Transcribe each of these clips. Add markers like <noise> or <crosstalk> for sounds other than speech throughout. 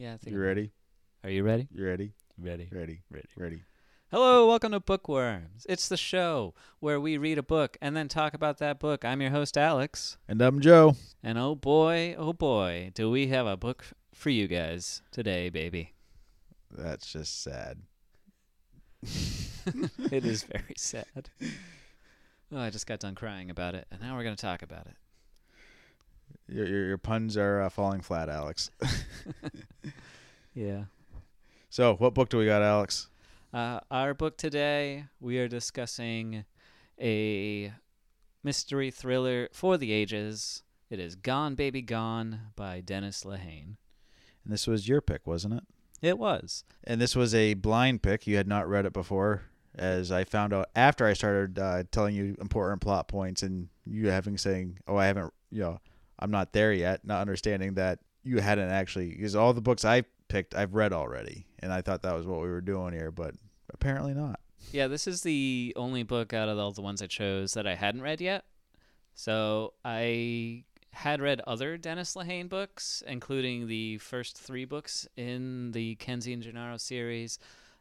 Yeah, I think. You ready? Are you ready? You ready? Ready. Ready? Ready. Ready? Hello, welcome to Bookworms. It's the show where we read a book and then talk about that book. I'm your host, Alex. And I'm Joe. And oh boy, oh boy, do we have a book for you guys today, baby. That's just sad. <laughs> it is <laughs> very sad. Oh, I just got done crying about it, and now we're going to talk about it. Your your, your puns are uh, falling flat, Alex. <laughs> Yeah. So, what book do we got, Alex? Uh, our book today, we are discussing a mystery thriller for the ages. It is Gone Baby Gone by Dennis Lehane. And this was your pick, wasn't it? It was. And this was a blind pick. You had not read it before, as I found out after I started uh, telling you important plot points, and you having saying, "Oh, I haven't," you know, I'm not there yet, not understanding that you hadn't actually, because all the books I picked, I've read already, and I thought that was what we were doing here, but apparently not. Yeah, this is the only book out of all the ones I chose that I hadn't read yet. So I had read other Dennis Lehane books, including the first three books in the Kenzie and Gennaro series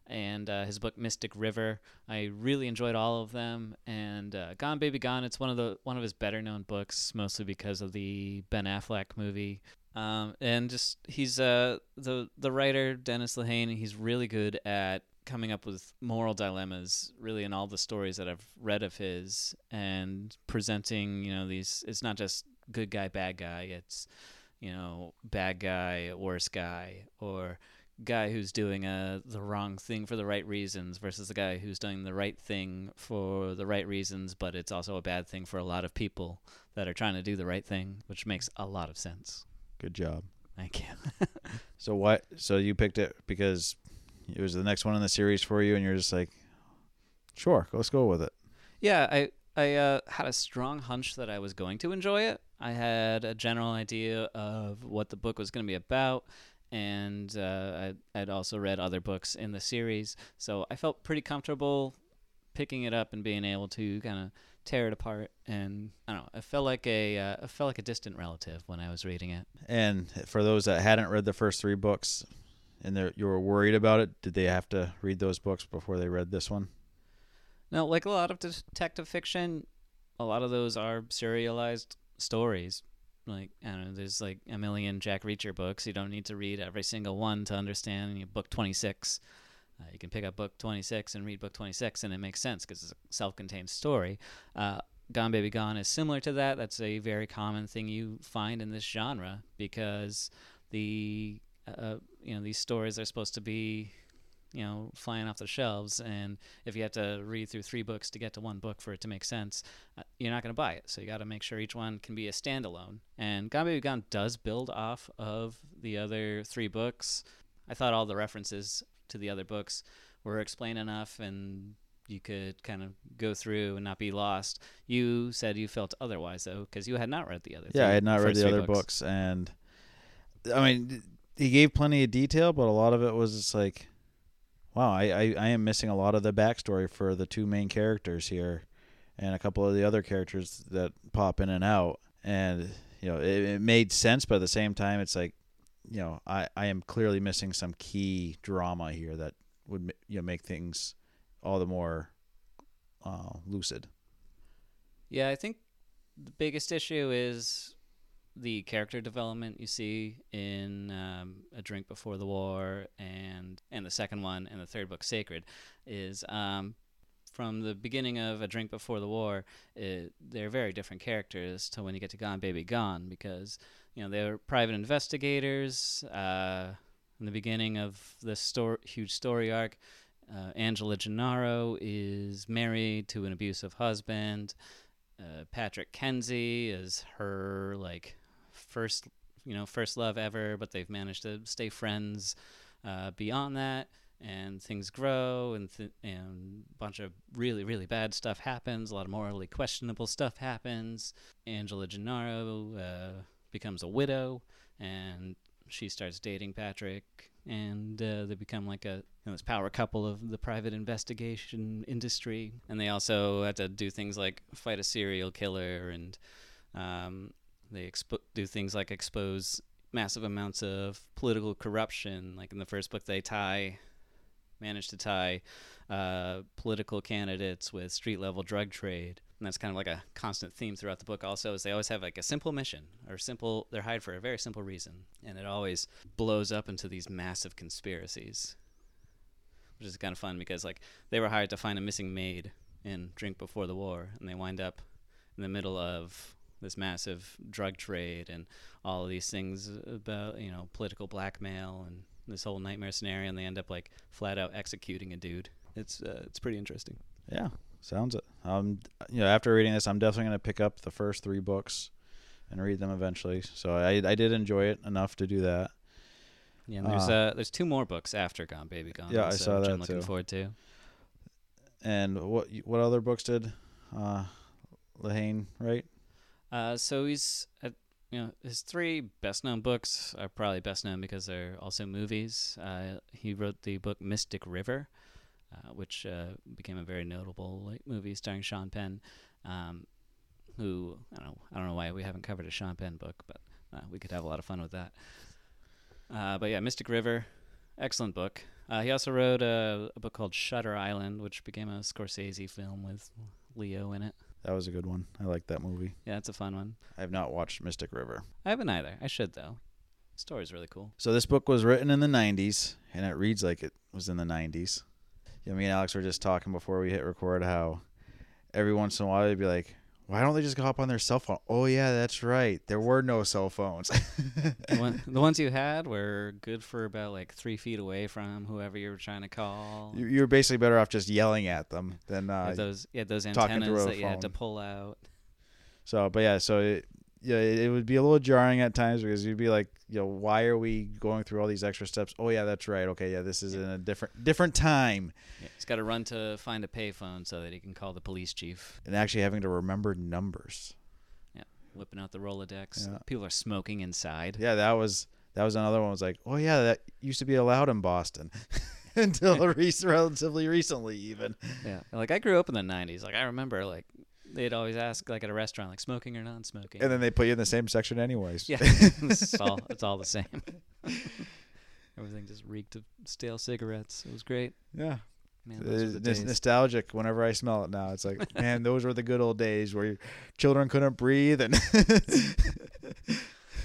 and uh, his book Mystic River. I really enjoyed all of them. And uh, Gone Baby Gone, it's one of the one of his better known books, mostly because of the Ben Affleck movie. Um, and just he's uh, the the writer Dennis Lehane. He's really good at coming up with moral dilemmas really in all the stories that I've read of his and presenting you know these it's not just good guy bad guy it's you know bad guy worse guy or guy who's doing uh, the wrong thing for the right reasons versus the guy who's doing the right thing for the right reasons but it's also a bad thing for a lot of people that are trying to do the right thing which makes a lot of sense Good job. thank you <laughs> So what? So you picked it because it was the next one in the series for you, and you're just like, sure, let's go with it. Yeah, I I uh, had a strong hunch that I was going to enjoy it. I had a general idea of what the book was going to be about, and uh, I, I'd also read other books in the series, so I felt pretty comfortable picking it up and being able to kind of tear it apart. And I don't know, it felt like a uh, it felt like a distant relative when I was reading it. And for those that hadn't read the first three books, and you were worried about it, did they have to read those books before they read this one? No, like a lot of detective fiction, a lot of those are serialized stories. Like I don't know, there's like a million Jack Reacher books. You don't need to read every single one to understand book 26. Uh, you can pick up book 26 and read book 26, and it makes sense because it's a self-contained story. Uh, Gone Baby Gone is similar to that. That's a very common thing you find in this genre because the uh, you know these stories are supposed to be you know flying off the shelves and if you have to read through three books to get to one book for it to make sense uh, you're not going to buy it. So you got to make sure each one can be a standalone. And Gone Baby Gone does build off of the other three books. I thought all the references to the other books were explained enough and you could kind of go through and not be lost. You said you felt otherwise though because you had not read the other Yeah, three- I had not read the other books, and I mean, he gave plenty of detail, but a lot of it was just like, wow, I, I, I am missing a lot of the backstory for the two main characters here, and a couple of the other characters that pop in and out, and you know, it, it made sense, but at the same time, it's like, you know, I, I am clearly missing some key drama here that would you know make things all the more uh, lucid. Yeah, I think the biggest issue is the character development you see in um, A Drink Before the War and and the second one and the third book, Sacred, is um, from the beginning of A Drink Before the War. It, they're very different characters to when you get to Gone Baby Gone because you know they're private investigators. Uh, in the beginning of this stor- huge story arc, uh, Angela Gennaro is married to an abusive husband uh, Patrick Kenzie is her like first you know first love ever, but they've managed to stay friends uh, beyond that, and things grow, and th- and a bunch of really really bad stuff happens. A lot of morally questionable stuff happens. Angela Gennaro uh, becomes a widow, and she starts dating Patrick. And uh, they become like a you know, this power couple of the private investigation industry. And they also have to do things like fight a serial killer, and um, they expo- do things like expose massive amounts of political corruption. Like in the first book, they tie, manage to tie uh, political candidates with street level drug trade. And that's kind of like a constant theme throughout the book. Also, is they always have like a simple mission or simple. They're hired for a very simple reason, and it always blows up into these massive conspiracies, which is kind of fun because like they were hired to find a missing maid in Drink Before the War, and they wind up in the middle of this massive drug trade and all of these things about you know political blackmail and this whole nightmare scenario, and they end up like flat out executing a dude. It's uh, it's pretty interesting. Yeah, sounds it. Um, you know, after reading this, I'm definitely going to pick up the first three books and read them eventually. So I I did enjoy it enough to do that. Yeah, and there's Uh, uh, there's two more books after Gone Baby Gone. Yeah, I so, saw that I'm looking too. forward to. And what what other books did uh, Lehane write? Uh, so he's, uh, you know, his three best known books are probably best known because they're also movies. Uh, he wrote the book Mystic River, uh, which uh, became a very notable like movie starring Sean Penn, um, who I don't know, I don't know why we haven't covered a Sean Penn book, but we could have a lot of fun with that. But yeah, Mystic River, excellent book. He also wrote a, a book called Shutter Island, which became a Scorsese film with Leo in it. That was a good one. I like that movie. Yeah, it's a fun one. I have not watched Mystic River. I haven't either. I should though. The story's really cool. So this book was written in the 90s, and it reads like it was in the 90s. Yeah, me and Alex were just talking before we hit record how every once in a while they'd be like, "Why don't they just go hop on their cell phone?" Oh yeah, that's right. There were no cell phones. The, one, <laughs> the ones you had were good for about like three feet away from whoever you were trying to call. You- You're basically better off just yelling at them than uh, those, you had those antennas that you had to pull out. So, but yeah, so it, yeah, it, would be a little jarring at times because you'd be like, you know, why are we going through all these extra steps? Oh yeah, that's right. Okay, yeah, this is in a different different time, Yeah, he's got to run to find a payphone so that he can call the police chief. and actually having to remember numbers. Yeah, whipping out the Rolodex. Yeah. People are smoking inside. Yeah, that was that was another one. Was like, oh yeah, that used to be allowed in Boston <laughs> until <laughs> re- relatively recently, even. Yeah. Like I grew up in the '90s. Like I remember, like they'd always ask, like at a restaurant, like smoking or non-smoking. And then they put you in the same section anyways. yeah, <laughs> it's all it's all the same. <laughs> Everything just reeked of stale cigarettes. It was great. yeah. Man, It's the nos- days. nostalgic whenever I smell it now. It's like, <laughs> man, those were the good old days where your children couldn't breathe and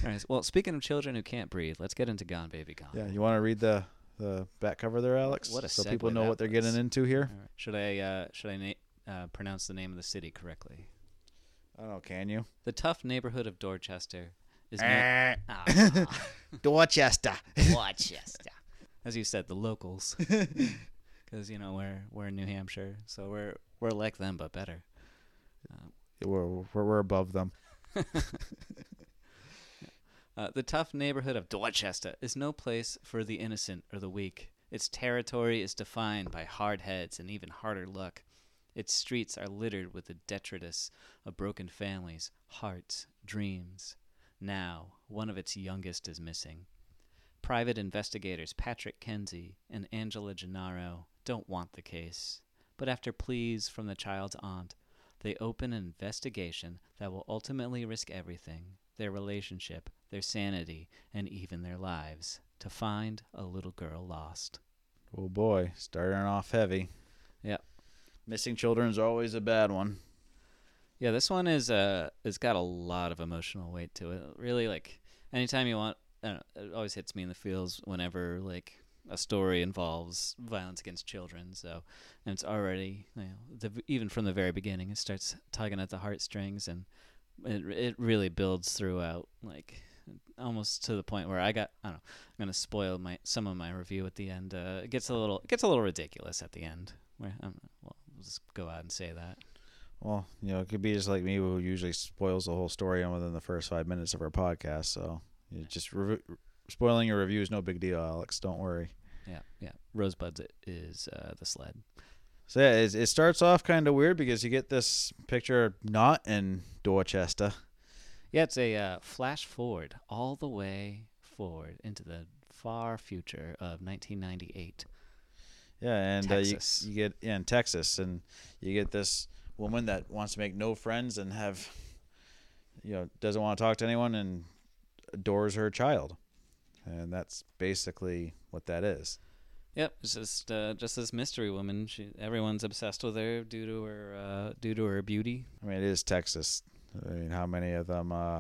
All right. Well, speaking of children who can't breathe, let's get into Gone Baby Gone. Yeah, you want to read the the back cover there, Alex? What a so people know what they're was. getting into here. Right. Should I uh, should I na- uh, pronounce the name of the city correctly? I don't know. Can you? The tough neighborhood of Dorchester is no- Eh. Ah, <laughs> Dorchester. Dorchester. <laughs> As you said, the locals, <laughs> because you know we're we're in New Hampshire, so we're we're like them but better. we're, we're we're above them. Uh, the tough neighborhood of Dorchester is no place for the innocent or the weak. Its territory is defined by hard heads and even harder luck. Its streets are littered with the detritus of broken families, hearts, dreams. Now, one of its youngest is missing. Private investigators Patrick Kenzie and Angela Gennaro don't want the case, but after pleas from the child's aunt, they open an investigation that will ultimately risk everything their relationship, their sanity, and even their lives to find a little girl lost. Oh boy, starting off heavy. Missing children is always a bad one. Yeah, this one is uh it's got a lot of emotional weight to it. Really like anytime you want know, it always hits me in the feels whenever like a story involves violence against children. So, and it's already you know, the, even from the very beginning, it starts tugging at the heartstrings, and it it really builds throughout, like almost to the point where I got I don't know. I'm gonna spoil my some of my review at the end. Uh, it gets a little it gets a little ridiculous at the end. Where I'm, we'll just go out and say that. Well, you know, it could be just like me, who usually spoils the whole story within the first five minutes of our podcast. So, you just rev- spoiling your review is no big deal, Alex. Don't worry. Yeah, yeah. Rosebuds is uh, the sled. So yeah, it, it starts off kind of weird because you get this picture not in Dorchester. Yeah, it's a uh, flash forward all the way forward into the far future of 1998. Yeah, and uh, you, you get yeah, in Texas, and you get this woman that wants to make no friends and have, you know, doesn't want to talk to anyone, and adores her child, and that's basically what that is. Yep, it's just uh, just this mystery woman. She everyone's obsessed with her due to her uh, due to her beauty. I mean, it is Texas. I mean, how many of them, uh,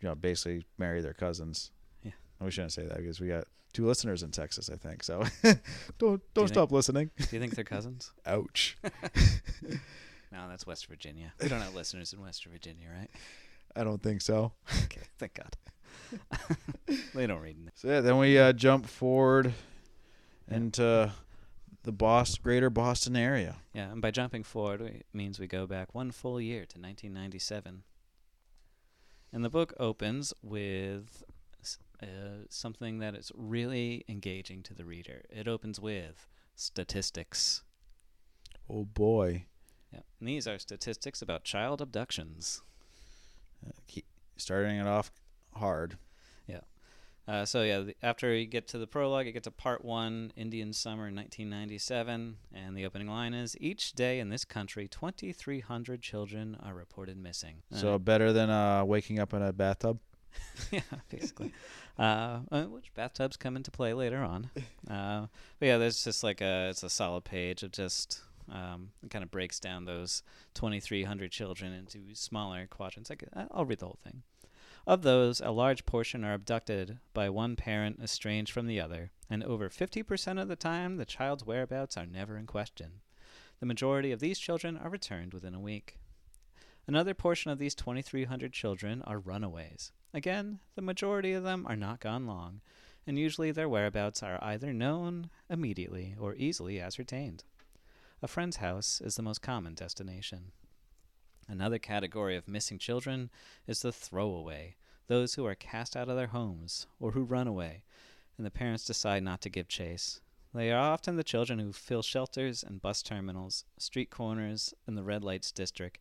you know, basically marry their cousins? Yeah. We shouldn't say that because we got two listeners in Texas, I think. So <laughs> don't don't you stop listening. Do you think they're <laughs> cousins? Ouch. <laughs> no, that's West Virginia. We don't have listeners in West Virginia, right? I don't think so. Okay, thank God. they don't read. So yeah, then we uh, jump forward into the Boston, greater Boston area. Yeah, and by jumping forward, it means we go back one full year to 1997. And the book opens with uh, something that is really engaging to the reader. It opens with statistics. Oh boy. Yeah. And these are statistics about child abductions. Uh, keep starting it off hard. Yeah. Uh, so yeah, the, after you get to the prologue, you get to part one, Indian Summer 1997, and the opening line is: Each day in this country, 2,300 children are reported missing. So better than uh, waking up in a bathtub. <laughs> yeah, basically. uh, uh, which bathtubs come into play later on. Uh, but yeah, there's just like a it's a solid page of just um, it kind of breaks down those 2,300 children into smaller quadrants. I could, I'll read the whole thing. Of those, a large portion are abducted by one parent estranged from the other, and over 50% of the time, the child's whereabouts are never in question. The majority of these children are returned within a week. Another portion of these 2,300 children are runaways. Again, the majority of them are not gone long, and usually their whereabouts are either known immediately or easily ascertained. A friend's house is the most common destination. Another category of missing children is the throwaway, those who are cast out of their homes or who run away, and the parents decide not to give chase. They are often the children who fill shelters and bus terminals, street corners in the red lights district,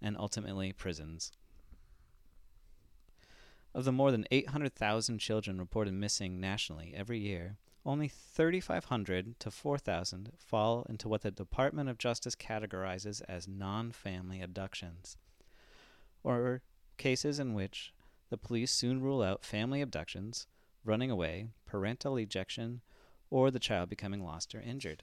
and ultimately prisons. Of the more than 800,000 children reported missing nationally every year, only 3,500 to 4,000 fall into what the Department of Justice categorizes as non family abductions, or cases in which the police soon rule out family abductions, running away, parental ejection, or the child becoming lost or injured.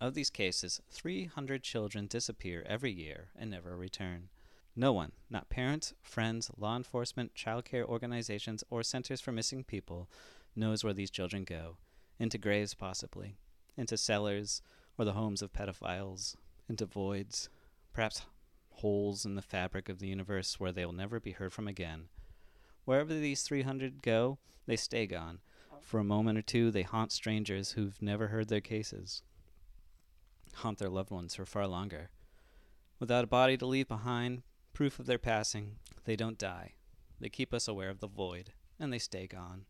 Of these cases, 300 children disappear every year and never return. No one, not parents, friends, law enforcement, child care organizations, or centers for missing people, knows where these children go. Into graves, possibly. Into cellars, or the homes of pedophiles. Into voids. Perhaps holes in the fabric of the universe where they will never be heard from again. Wherever these 300 go, they stay gone. For a moment or two, they haunt strangers who've never heard their cases, haunt their loved ones for far longer. Without a body to leave behind, proof of their passing, they don't die. They keep us aware of the void, and they stay gone.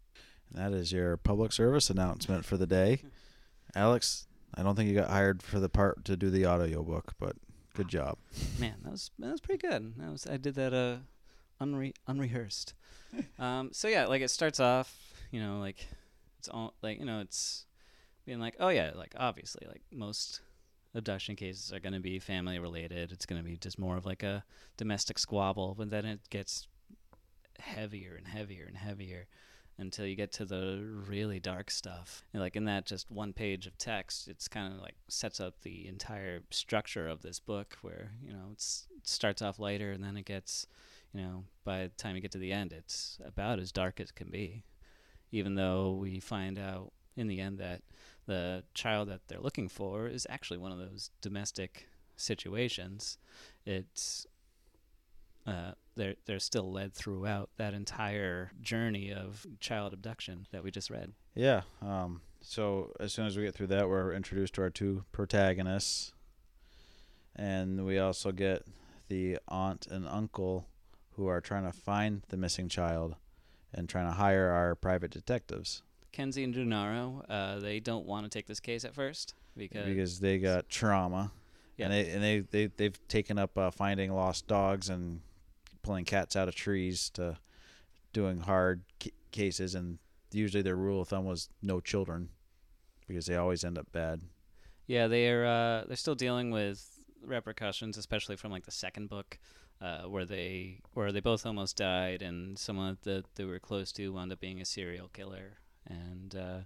That is your public service announcement for the day. <laughs> Alex, I don't think you got hired for the part to do the audiobook, but good job. Man, that was that was pretty good. That was I did that uh unre- unrehearsed. <laughs> um so yeah, like it starts off, you know, like it's all like, you know, it's being like, oh yeah, like obviously like most abduction cases are going to be family related. It's going to be just more of like a domestic squabble, but then it gets heavier and heavier and heavier until you get to the really dark stuff. And like in that just one page of text, it's kind of like sets up the entire structure of this book where, you know, it starts off lighter and then it gets, you know, by the time you get to the end, it's about as dark as can be. Even though we find out in the end that the child that they're looking for is actually one of those domestic situations. It's uh, they're they're still led throughout that entire journey of child abduction that we just read. Yeah. Um, so as soon as we get through that, we're introduced to our two protagonists, and we also get the aunt and uncle who are trying to find the missing child and trying to hire our private detectives Kenzie and Gennaro, uh, they don't want to take this case at first because, because they got trauma, Yeah. and they and they they they've taken up uh, finding lost dogs and pulling cats out of trees to doing hard ca- cases, and usually their rule of thumb was no children because they always end up bad. yeah, they're uh, they're still dealing with repercussions, especially from like the second book uh, where they where they both almost died, and someone that they were close to wound up being a serial killer, and uh,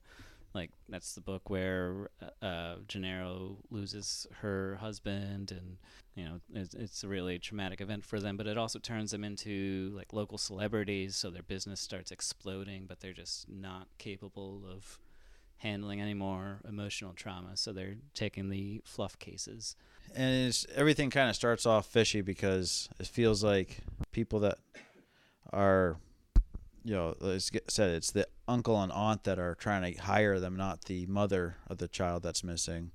like that's the book where uh, uh, Gennaro loses her husband, and you know it's, it's a really traumatic event for them. But it also turns them into like local celebrities, so their business starts exploding, but they're just not capable of handling any more emotional trauma, so they're taking the fluff cases. and everything kind of starts off fishy because it feels like people that are you know as said it's the uncle and aunt that are trying to hire them not the mother of the child that's missing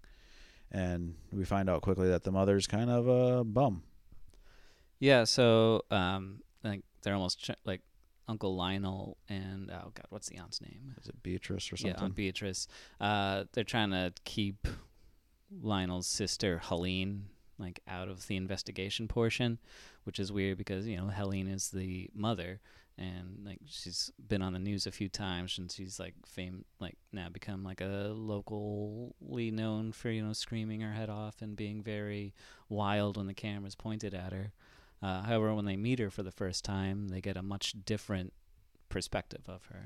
and we find out quickly that the mother's kind of a bum Yeah, so um, like they're almost ch- like Uncle Lionel and oh god, what's the aunt's name? is it beatrice or something? Yeah, Aunt Beatrice. Uh, they're trying to keep Lionel's sister Helene like out of the investigation portion, which is weird because you know Helene is the mother and like she's been on the news a few times and she's like fame like now become like a locally known for you know screaming her head off and being very wild when the camera's pointed at her. Uh, however, when they meet her for the first time, they get a much different perspective of her.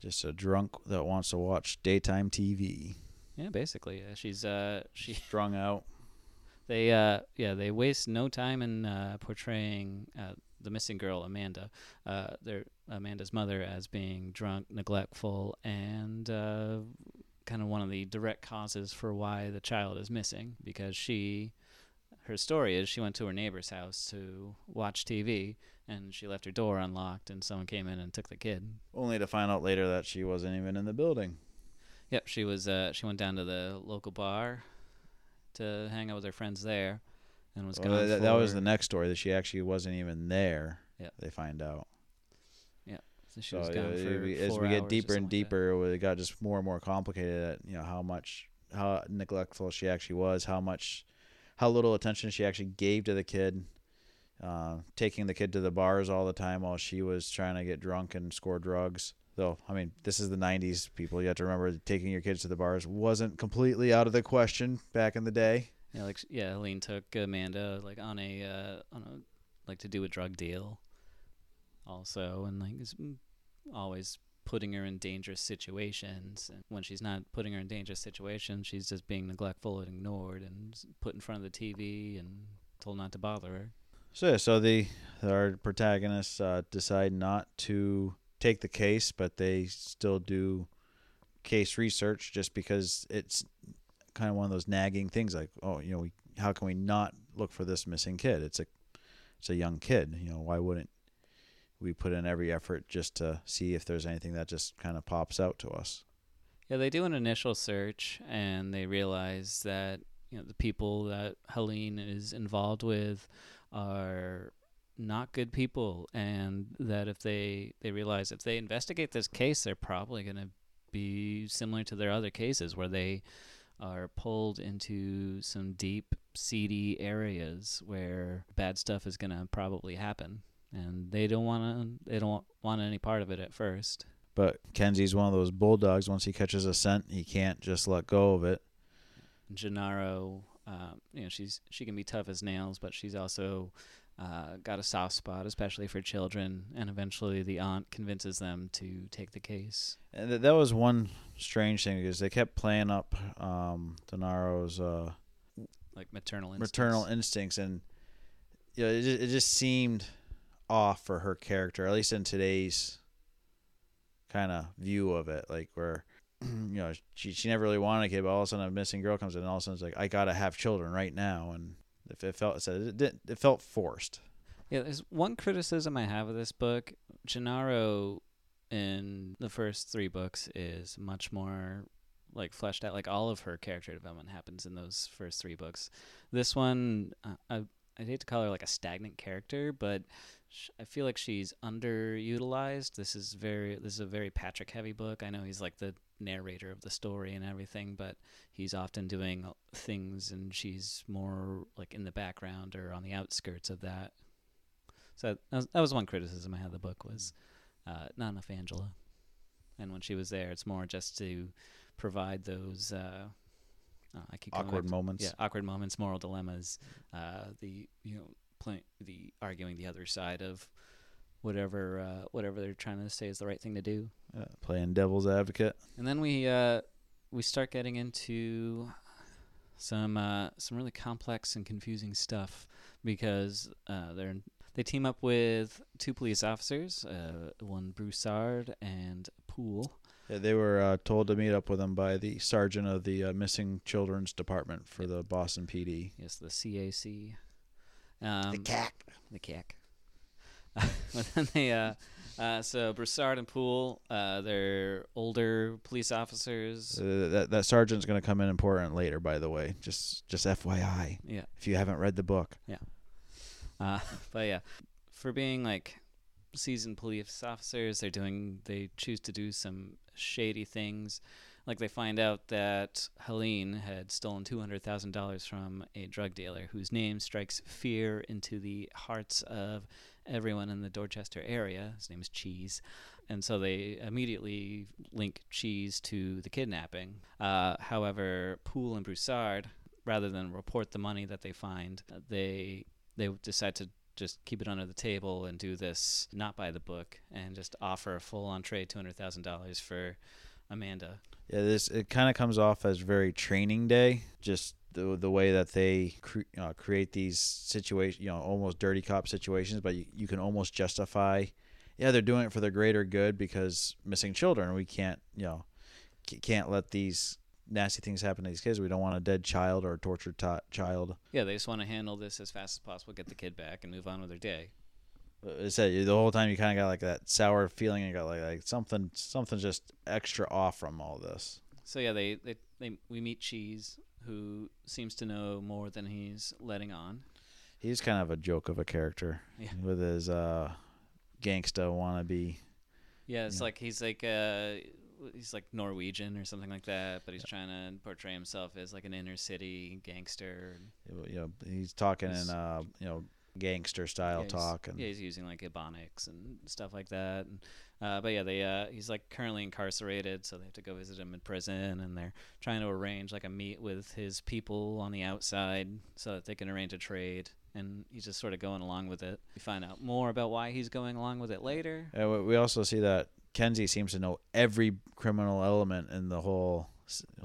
just a drunk that wants to watch daytime tv Yeah, basically, uh, she's uh she strung out <laughs> they uh yeah they waste no time in uh, portraying uh, the missing girl Amanda, uh their Amanda's mother as being drunk, neglectful, and uh, kind of one of the direct causes for why the child is missing because she her story is she went to her neighbor's house to watch TV and she left her door unlocked and someone came in and took the kid. only to find out later that she wasn't even in the building Yep, she was. Uh, she went down to the local bar to hang out with her friends there, and was Well, gone. that, that was the next story that she actually wasn't even there Yeah. they find out Yeah, so she So was gone for we- as we get deeper and something like deeper, it got just more and more complicated. At you know how much how neglectful she actually was, how much how little attention she actually gave to the kid, uh, taking the kid to the bars all the time while she was trying to get drunk and score drugs. Though I mean, this is the '90s, people. You have to remember taking your kids to the bars wasn't completely out of the question back in the day. Yeah, like yeah, Helene took Amanda like on a uh, on a like to do a drug deal, also, and like is mm, always putting her in dangerous situations. And when she's not putting her in dangerous situations, she's just being neglectful and ignored and put in front of the TV and told not to bother her. So yeah, so the our protagonists uh, decide not to take the case, but they still do case research just because it's kind of one of those nagging things. Like, oh, you know, we, how can we not look for this missing kid? It's a it's a young kid. You know, why wouldn't we put in every effort just to see if there's anything that just kind of pops out to us? Yeah, they do an initial search and they realize that you know the people that Helene is involved with are not good people and that if they they realize if they investigate this case they're probably going to be similar to their other cases where they are pulled into some deep seedy areas where bad stuff is going to probably happen and they don't want to they don't want any part of it at first But Kenzie's one of those bulldogs. Once he catches a scent, he can't just let go of it. Gennaro, um, you know, she's she can be tough as nails, but she's also uh, got a soft spot, especially for children. And eventually, the aunt convinces them to take the case. And th- that was one strange thing because they kept playing up um, Gennaro's uh, Like maternal instincts. maternal instincts, and you know, it just, it just seemed off for her character, at least in today's kind of view of it. Like where <clears throat> you know she she never really wanted a kid, but all of a sudden a missing girl comes in, and all of a sudden it's like I gotta have children right now, and if it felt it, said it, didn't- it felt forced. Yeah, there's one criticism I have of this book. Gennaro in the first three books is much more like fleshed out. Like all of her character development happens in those first three books. This one, uh, I I'd hate to call her like a stagnant character, but sh- I feel like she's underutilized. This is very this is a very Patrick heavy book. I know he's like the narrator of the story and everything, but he's often doing things and she's more like in the background or on the outskirts of that. So that was, that was one criticism I had of the book was uh, not enough Angela, and when she was there, it's more just to provide those uh, oh, I keep Awkward to- moments. yeah, awkward moments, moral dilemmas, uh, the you know play, the arguing the other side of whatever uh, whatever they're trying to say is the right thing to do. Uh, playing devil's advocate. And then we uh, we start getting into some uh, some really complex and confusing stuff because uh, they're they team up with two police officers, uh, one Broussard and Poole. Yeah, they were uh, told to meet up with him by the sergeant of the uh, missing children's department for the Boston PD. Yes, the CAC. Um, the CAC. the <laughs> CAC. but then they, uh, uh, so Broussard and Poole, uh, they're older police officers. Uh, that that sergeant's going to come in important later, by the way. Just just FYI, Yeah. if you haven't read the book. Uh, <laughs> but yeah, for being like seasoned police officers, they're doing they choose to do some shady things. Like they find out that Helene had stolen two hundred thousand dollars from a drug dealer whose name strikes fear into the hearts of everyone in the Dorchester area. His name is Cheese. And so they immediately link Cheese to the kidnapping. Uh, however, Poole and Broussard, rather than report the money that they find, uh, they they decide to just keep it under the table and do this not by the book and just offer a full entree two hundred thousand dollars for Amanda. Yeah, this it kind of comes off as very training day. Just the the way that they cre- uh, create these situations, you know, almost dirty cop situations, but you, you can almost justify. Yeah, they're doing it for the greater good because missing children. We can't, you know, c- can't let these nasty things happen to these kids. We don't want a dead child or a tortured ti child. Yeah, they just want to handle this as fast as possible, get the kid back, and move on with their day. I said the whole time you kind of got like that sour feeling. You got like like something something's just extra off from all this. So yeah, they, they, they we meet Cheese, who seems to know more than he's letting on. He's kind of a joke of a character <laughs> Yeah. with his uh, gangsta wannabe. Yeah, it's like he's like uh he's like Norwegian or something like that, but he's trying to portray himself as like an inner city gangster. You know, he's talking He's- in uh, you know gangster style yeah, talk, and yeah, he's using like ebonics and stuff like that. And, uh, but yeah, they uh, he's like currently incarcerated, so they have to go visit him in prison, and they're trying to arrange like a meet with his people on the outside so that they can arrange a trade. And he's just sort of going along with it. We find out more about why he's going along with it later. Uh, we- we also see that Kenzie seems to know every criminal element in the whole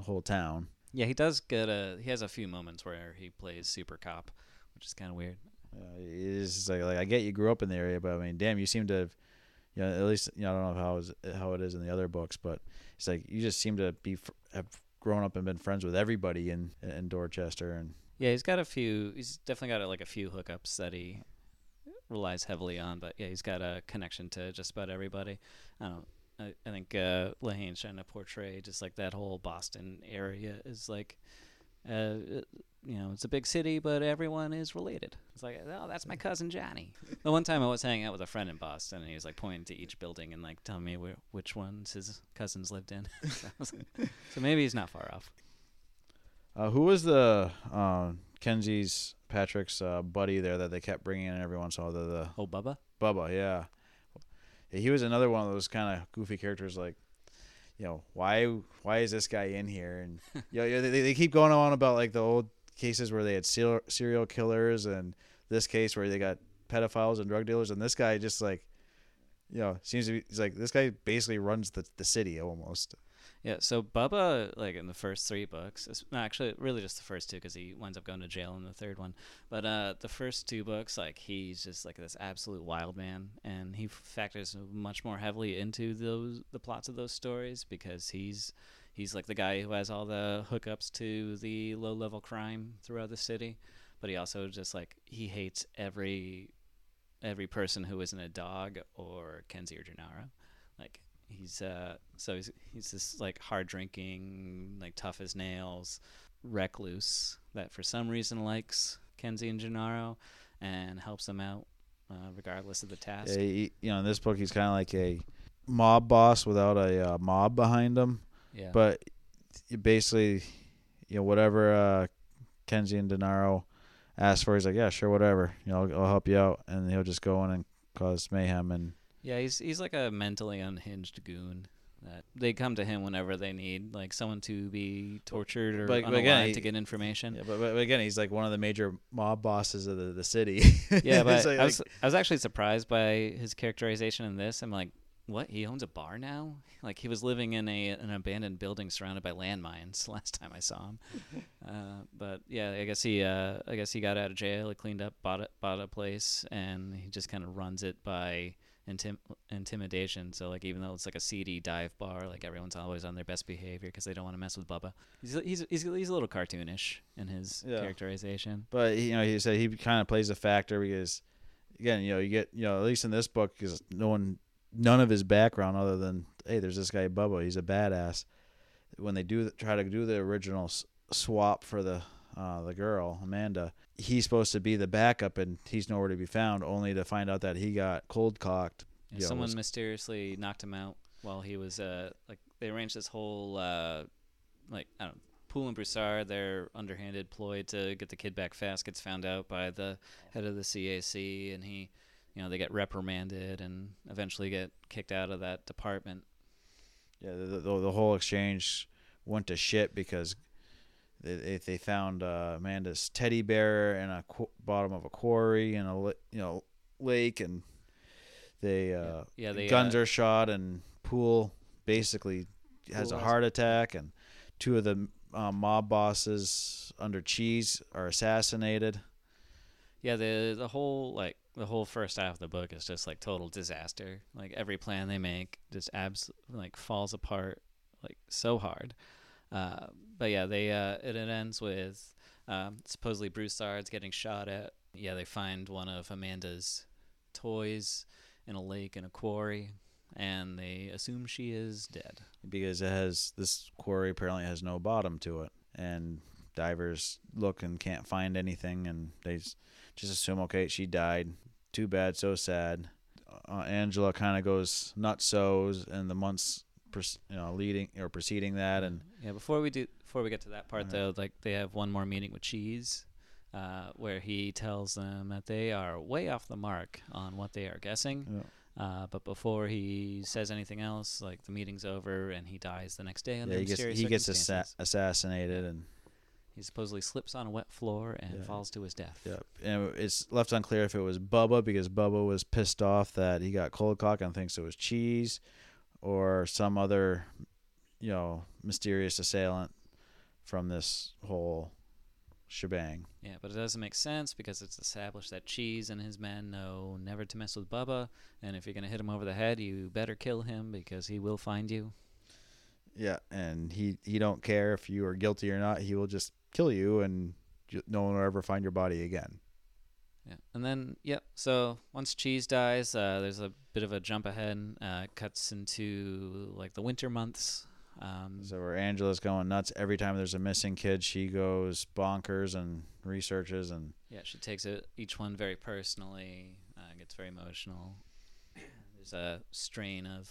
whole town. Yeah, he does get a. He has a few moments where he plays super cop, which is kind of weird. Uh, it's just like, like I get you grew up in the area, but I mean, damn, you seem to have, you know, at least you know I don't know how is how it is in the other books, but it's like you just seem to be have grown up and been friends with everybody in in Dorchester, and Yeah, he's got a few. He's definitely got like a few hookups that he relies heavily on. But yeah, he's got a connection to just about everybody. I don't. I, I think uh, Lehane's trying to portray just like that whole Boston area is like, uh, you know, it's a big city, but everyone is related. It's like, oh, that's my cousin Johnny. the one time I was hanging out with a friend in Boston, and he was like pointing to each building and like telling me where, which ones his cousins lived in. <laughs> so, like- so maybe he's not far off. uh, who was the uh, Kenzie's Patrick's uh, buddy there that they kept bringing in every once in a while? The, the Oh, Bubba. Bubba, yeah. Yeah, He was another one of those kind of goofy characters, like, you know, why why is this guy in here? And you know, they they keep going on about like the old cases where they had serial serial killers, and this case where they got pedophiles and drug dealers, and this guy just like, you know, seems to be he's like this guy basically runs the the city almost. Yeah, so Bubba, like in the first three books, is- no, actually, really just the first two, because he winds up going to jail in the third one. But uh, the first two books, like he's just like this absolute wild man, and he factors much more heavily into those the plots of those stories because he's he's like the guy who has all the hookups to the low level crime throughout the city, but he also just like he hates every every person who isn't a dog or Kenzie or Gennaro, he's uh so he's he's this like hard drinking like tough as nails recluse that for some reason likes Kenzie and Gennaro and helps them out uh, regardless of the task. Yeah, he, you know, in this book he's kind of like a mob boss without a uh, mob behind him. yeah. but basically, you know, whatever uh, Kenzie and Gennaro ask for, he's like, yeah, sure, whatever. You know, I'll, I'll help you out, and he'll just go in and cause mayhem. And yeah, he's he's like a mentally unhinged goon. that they come to him whenever they need like someone to be tortured or But- but again, he- to get information. Yeah, but, but again, he's like one of the major mob bosses of the, the city. <laughs> Yeah, <laughs> but like- I was I was actually surprised by his characterization in this. I'm like, what? He owns a bar now? <laughs> Like he was living in a an abandoned building surrounded by landmines last time I saw him. uh, but yeah, I guess he uh, I guess he got out of jail, he cleaned up, bought a, bought a place, and he just kind of runs it by intim- intimidation. So like even though it's like a seedy dive bar, like everyone's always on their best behavior because they don't want to mess with Bubba. He's he's he's, he's a little cartoonish in his Yeah. characterization. But you know, he said he kind of plays a factor because, again, you know, you get you know at least in this book because no one, none of his background other than hey, there's this guy Bubba, he's a badass. When they do try to do the original s- swap for the uh, the girl Amanda, he's supposed to be the backup and he's nowhere to be found, only to find out that he got cold cocked. Yeah, someone was- mysteriously knocked him out while he was uh like they arranged this whole uh like I don't know, Poole and Broussard, their underhanded ploy to get the kid back fast gets found out by the head of the CAC and he you know, they get reprimanded and eventually get kicked out of that department. Yeah, the, the, the whole exchange went to shit because they they, they found uh, Amanda's teddy bear in a qu- bottom of a quarry in a li- you know lake, and they uh, Yeah, they guns uh, are shot, and Poole basically has Poole a heart attack, and two of the uh, mob bosses under Cheese are assassinated. Yeah, the the whole like the whole first half of the book is just like total disaster. Like every plan they make just abs like falls apart like so hard. Uh, but yeah, they uh, it, it ends with um, supposedly Broussard's getting shot at. Yeah, they find one of Amanda's toys in a lake in a quarry, and they assume she is dead. because it has this quarry apparently has no bottom to it and divers look and can't find anything and they just assume okay she died too bad so sad uh, angela kind of goes nutsos and the months you know leading or preceding that and Yeah, before we do before we get to that part Alright. though, like they have one more meeting with Cheese, uh, where he tells them that they are way off the mark on what they are guessing. know, Uh, but before he says anything else, like the meeting's over and he dies the next day under yeah, he gets he gets assa- assassinated and He supposedly slips on a wet floor and Yeah. falls to his death. yeah, and it's left unclear if it was Bubba because Bubba was pissed off that he got cold cock and thinks it was cheese, or some other, you know, mysterious assailant from this whole shebang. Yeah, but it doesn't make sense because it's established that Cheese and his men know never to mess with Bubba, and if you're gonna hit him over the head, you better kill him because he will find you. Yeah, and he he don't care if you are guilty or not. He will just kill you, and no one will ever find your body again. Yeah, and then yep. So once Cheese dies, uh, there's a bit of a jump ahead. Uh, cuts into like the winter months. Um, So where Angela's going nuts every time there's a missing kid, she goes bonkers and researches and yeah, she takes it each one very personally. Uh, gets very emotional. <clears throat> There's a strain of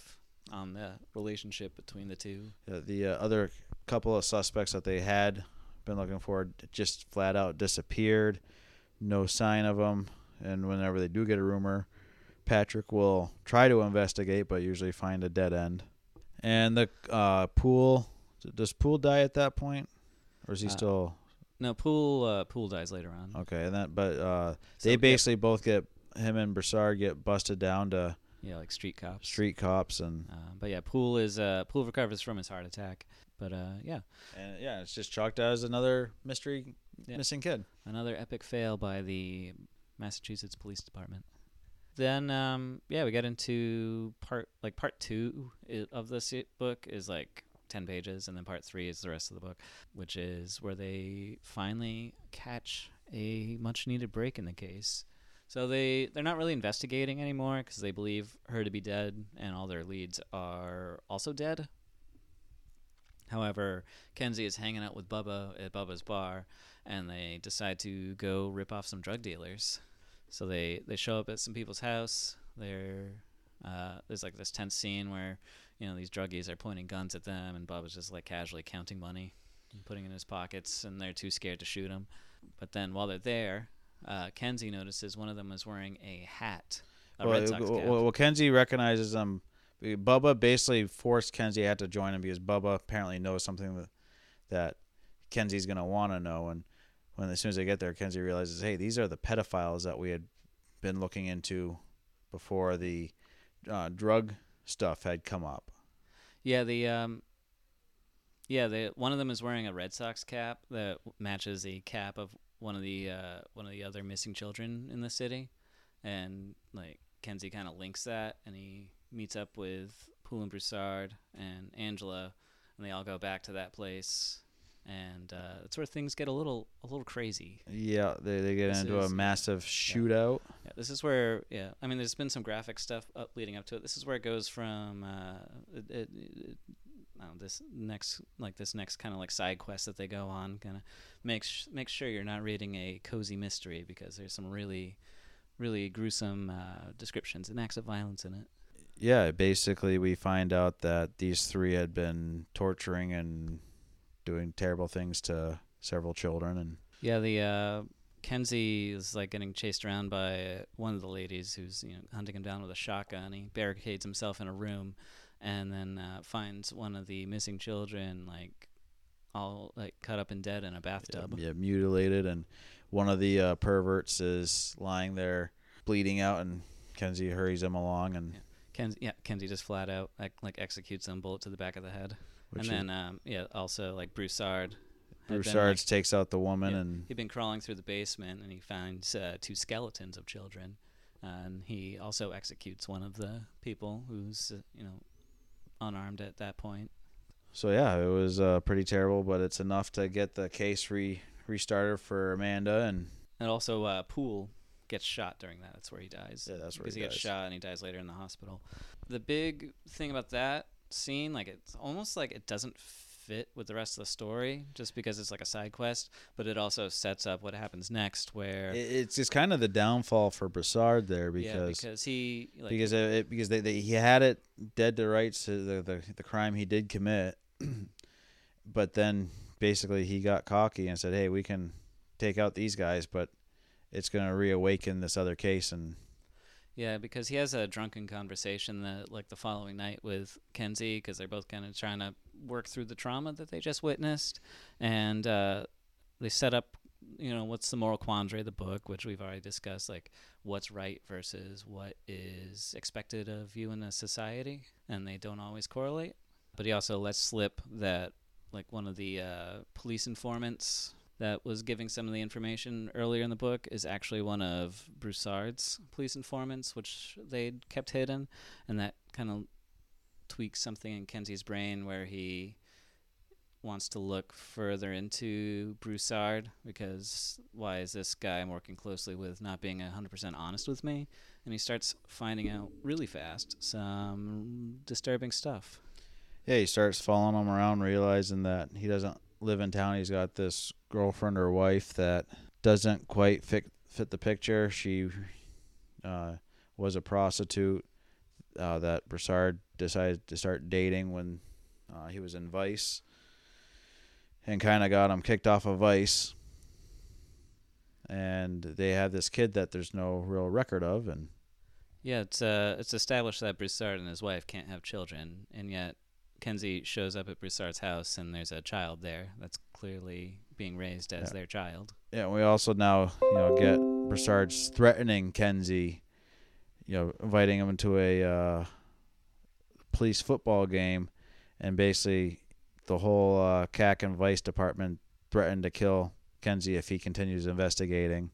on the relationship between the two. Uh, the uh, other couple of suspects that they had been looking for just flat out disappeared. No sign of them. And whenever they do get a rumor, Patrick will try to investigate, but usually find a dead end. And the uh, Poole does Poole die at that point, or is he Uh, still No, Poole uh, Poole dies later on. okay? And that, but uh, So, they basically both get him and Broussard get busted down to yeah, like street cops. street cops, and Uh, but yeah, Poole is uh, Poole recovers from his heart attack. But uh, yeah, and yeah, it's just chalked as another mystery Yeah. missing kid. Another epic fail by the Massachusetts Police Department. Then, um, yeah, we get into part like part two of this book is like ten pages, and then part three is the rest of the book, which is where they finally catch a much-needed break in the case. So they they're not really investigating anymore because they believe her to be dead, and all their leads are also dead. However, Kenzie is hanging out with Bubba at Bubba's bar, and they decide to go rip off some drug dealers. So they they show up at some people's house. They're uh, there's like this tense scene where you know these druggies are pointing guns at them, and Bubba's just like casually counting money, and putting it in his pockets, and they're too scared to shoot him. But then while they're there, uh, Kenzie notices one of them is wearing a hat, a well, Red Sox well, cap. well, Kenzie recognizes them Bubba basically forced Kenzie had to join him because Bubba apparently knows something that, that Kenzie's gonna want to know, and when as soon as they get there, Kenzie realizes, hey, these are the pedophiles that we had been looking into before the uh, drug stuff had come up. Yeah, the um, yeah, the one of them is wearing a Red Sox cap that matches the cap of one of the uh, one of the other missing children in the city, and like Kenzie kind of links that, and he meets up with Poulin Broussard and Angela, and they all go back to that place, and uh, that's where things get a little a little crazy. Yeah, they they get This into a massive shootout. Yeah, this is where yeah, I mean, there's been some graphic stuff up leading up to it. This is where it goes from uh, it, it, it, know, this next like this next kind of like side quest that they go on, kind of make sh- make sure you're not reading a cozy mystery because there's some really really gruesome uh, descriptions and acts of violence in it. Yeah, basically we find out that these three had been torturing and doing terrible things to several children, and Yeah, the uh, Kenzie is like getting chased around by one of the ladies who's you know hunting him down with a shotgun. He barricades himself in a room, and then uh, finds one of the missing children like all like cut up and dead in a bathtub. yeah, mutilated, and one of the uh, perverts is lying there bleeding out, and Kenzie hurries him along, and Ken- yeah, Kenzie just flat out like, like executes him, bullet to the back of the head. Which and then um, yeah, also like Broussard. Broussard like, takes out the woman, Yeah. and He'd been crawling through the basement and he finds uh, two skeletons of children. and he also executes one of the people who's, uh, you know, unarmed at that point. so yeah, it was uh, pretty terrible, but it's enough to get the case re restarted for Amanda, and And also, uh, Poole gets shot during that. That's where he dies. Yeah, that's where because he he, gets shot and he dies later in the hospital. The big thing about that scene, like it's almost like it doesn't fit with the rest of the story, just because it's like a side quest. But it also sets up what happens next, where it, it's just kind of the downfall for Broussard there yeah, because because he like, because it, it- because they, they, he had it dead to rights to the, the the crime he did commit, <clears throat> but then basically he got cocky and said, "Hey, we can take out these guys, but it's going to reawaken this other case." And Yeah, because he has a drunken conversation that like the following night with Kenzie because they're both kind of trying to work through the trauma that they just witnessed, and uh, they set up, you know, what's the moral quandary of the book, which we've already discussed, like what's right versus what is expected of you in a society, and they don't always correlate. But he also lets slip that like one of the uh, police informants that was giving some of the information earlier in the book is actually one of Broussard's police informants, which they'd kept hidden, and that kind of tweaks something in Kenzie's brain where he wants to look further into Broussard because why is this guy I'm working closely with not being 100% honest with me? And he starts finding out really fast some disturbing stuff. yeah, he starts following him around, realizing that he doesn't live in town. He's got this girlfriend or wife that doesn't quite fit fit the picture. She uh, was a prostitute uh, that Broussard decided to start dating when uh, he was in Vice, and kind of got him kicked off of Vice. And they have this kid that there's no real record of, and Yeah, it's uh, it's established that Broussard and his wife can't have children, and yet Kenzie shows up at Broussard's house, and there's a child there that's clearly being raised as Yeah. their child. Yeah, we also now you know get Broussard's threatening Kenzie, you know, inviting him into a uh, police football game, and basically the whole uh, CAC and Vice department threatened to kill Kenzie if he continues investigating,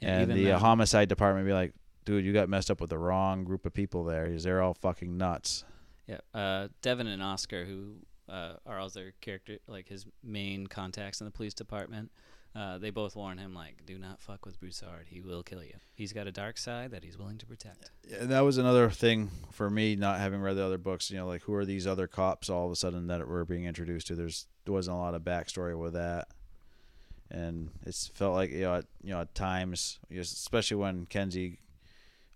Yeah, and the uh, homicide department be like, dude, you got messed up with the wrong group of people there. 'cause They're all fucking nuts. Yeah, uh, Devin and Oscar, who uh, are other character, like his main contacts in the police department, uh, they both warn him like, "Do not fuck with Broussard. He will kill you. He's got a dark side that he's willing to protect." And that was another thing for me not having read the other books. You know, like who are these other cops all of a sudden that we're being introduced to? There's there wasn't a lot of backstory with that, and it's felt like you know at, you know at times, especially when Kenzie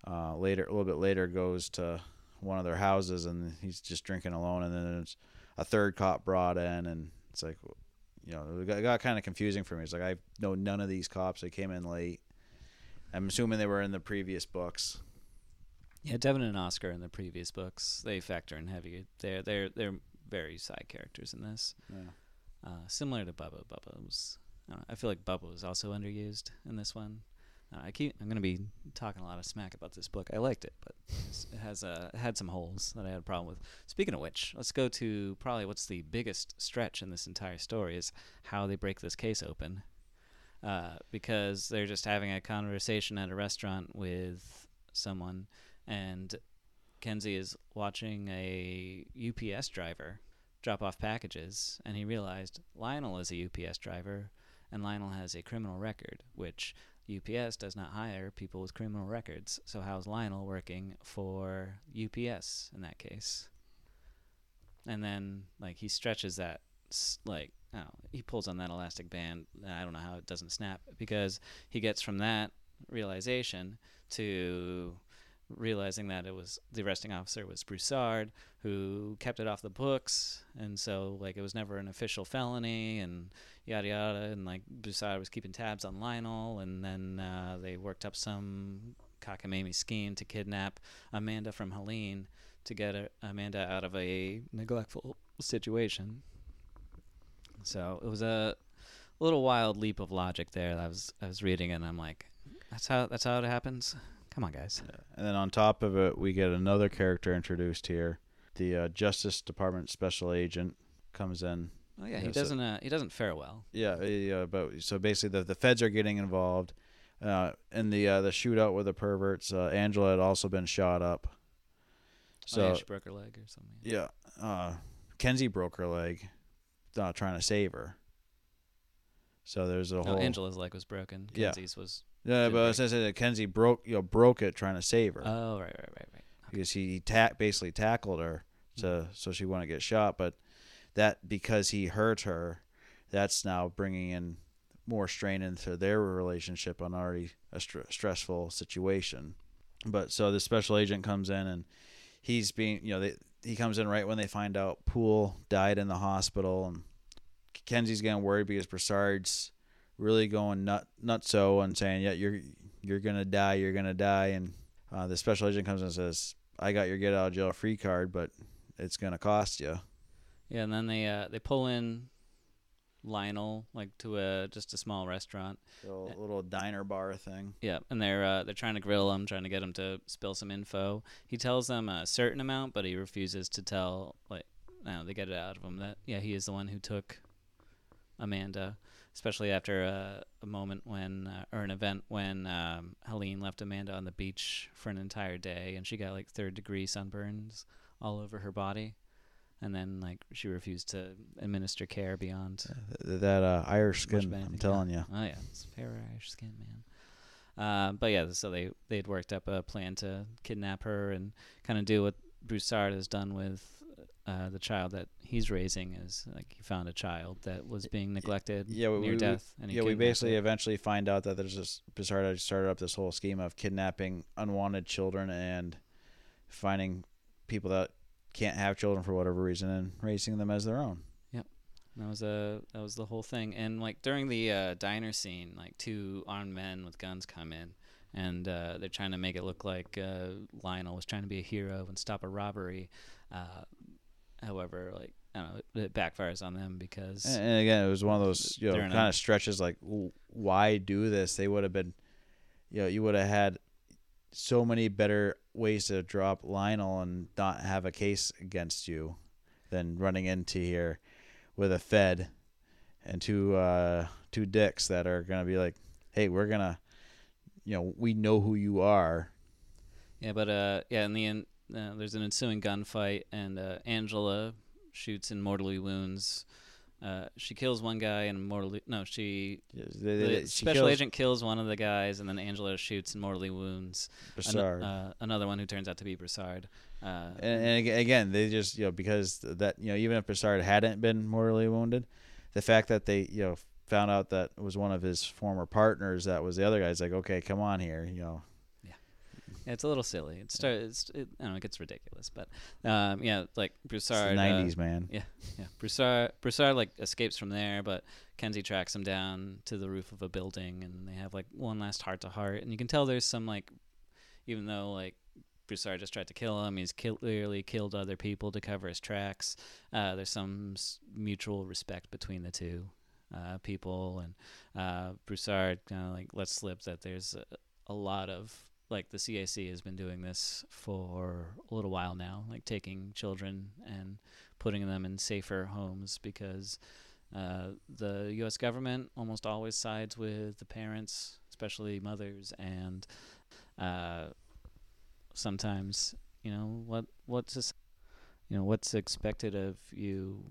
uh, later a little bit later goes to one of their houses and he's just drinking alone, and then there's a third cop brought in, and it's like. You know, it got, got kind of confusing for me. It's like I know none of these cops. They came in late. I'm assuming they were in the previous books. Yeah, Devin and Oscar in the previous books they factor in heavy. They're they're they're very side characters in this. Yeah. Uh, similar to Bubba. Bubba was. I, know, I feel like Bubba was also underused in this one. I keep. I'm gonna be talking a lot of smack about this book. I liked it, but it has uh, had some holes that I had a problem with. Speaking of which, let's go to probably what's the biggest stretch in this entire story is how they break this case open. Uh, because they're just having a conversation at a restaurant with someone, and Kenzie is watching a UPS driver drop off packages, and he realized Lionel is a UPS driver, and Lionel has a criminal record, which UPS does not hire people with criminal records. So how's Lionel working for UPS in that case? And then like he stretches that like oh he pulls on that elastic band. and I don't know how it doesn't snap because he gets from that realization to realizing that it was the arresting officer was Broussard who kept it off the books and so like it was never an official felony and yada yada and like Broussard was keeping tabs on Lionel and then uh, they worked up some cockamamie scheme to kidnap Amanda from Helene to get uh, Amanda out of a neglectful situation. So it was a little wild leap of logic there. I was I was reading and I'm like, that's how that's how it happens. Come on, guys. And then on top of it, we get another character introduced here. The uh, Justice Department special agent comes in. Oh yeah, he doesn't uh, he doesn't fare well. Yeah, yeah. But so basically, the the feds are getting involved. Uh, in the uh, the shootout with the perverts, uh, Angela had also been shot up. So oh, yeah, she broke her leg or something. yeah, uh, Kenzie broke her leg, uh, trying to save her. So there's a Oh, whole Angela's leg was broken. Yeah. Kenzie's was. Yeah, but I was that Kenzie broke you know broke it trying to save her Oh right right right right. because he ta- basically tackled her to mm-hmm. so she wouldn't get shot. But that because he hurt her, that's now bringing in more strain into their relationship on already a str- stressful situation. But so the special agent comes in and he's being you know they, he comes in right when they find out Poole died in the hospital and Kenzie's getting worried because Broussard's really going nut nutso and saying yeah you're you're gonna die you're gonna die and uh, the special agent comes and says I got your get out of jail free card but it's gonna cost you Yeah, and then they uh, they pull in Lionel like to a just a small restaurant. little, little diner bar thing Yeah, and they're uh, they're trying to grill him, trying to get him to spill some info. He tells them a certain amount, but he refuses to tell. Like, no, they get it out of him that yeah, he is the one who took Amanda, especially after uh, a moment when uh, or an event when um, Helene left Amanda on the beach for an entire day, and she got like third degree sunburns all over her body, and then like she refused to administer care beyond Th- that uh, Irish skin I'm telling you Oh yeah, it's fair Irish skin, man. Uh, but yeah, so they they'd worked up a plan to kidnap her and kind of do what Broussard has done with uh, the child that he's raising. Is like he found a child that was being neglected yeah, we- near we- death, and he yeah, we basically eventually find out that there's this had started up this whole scheme of kidnapping unwanted children and finding people that can't have children for whatever reason and raising them as their own. Yep. That was a that was the whole thing. And like during the uh, diner scene, like two armed men with guns come in, and uh, they're trying to make it look like uh, Lionel was trying to be a hero and stop a robbery. However, like I don't know, it backfires on them because And, and again, it was one of those you know a- kind of stretches like why do this? They would have been, you know, you would have had so many better ways to drop Lionel and not have a case against you than running into here with a Fed and two uh, two dicks that are gonna be like, hey, we're gonna, you know, we know who you are. yeah, but uh, yeah, in the end, uh, there's an ensuing gunfight, and uh, Angela shoots and mortally wounds. Uh, she kills one guy and mortally no, she They- the they- she special kills agent kills one of the guys, and then Angela shoots and mortally wounds Broussard. uh, another one who turns out to be Broussard. Uh, And, and again, they just you know because that you know even if Broussard hadn't been mortally wounded, the fact that they you know found out that it was one of his former partners that was the other guy's like okay come on here you know it's a little silly. It starts. It, I don't know. It gets ridiculous, but um, yeah, like it's Broussard. the uh, '90s man. yeah, yeah. Broussard. Broussard like escapes from there, but Kenzie tracks him down to the roof of a building, and they have like one last heart to heart. And you can tell there's some like, even though like Broussard just tried to kill him. He's clearly killed other people to cover his tracks. Uh, there's some s- mutual respect between the two uh, people, and uh, Broussard kind of like lets slip that there's a, a lot of like the CAC has been doing this for a little while now, like taking children and putting them in safer homes because uh, the U.S. government almost always sides with the parents, especially mothers, and uh, sometimes you know what what's this, you know what's expected of you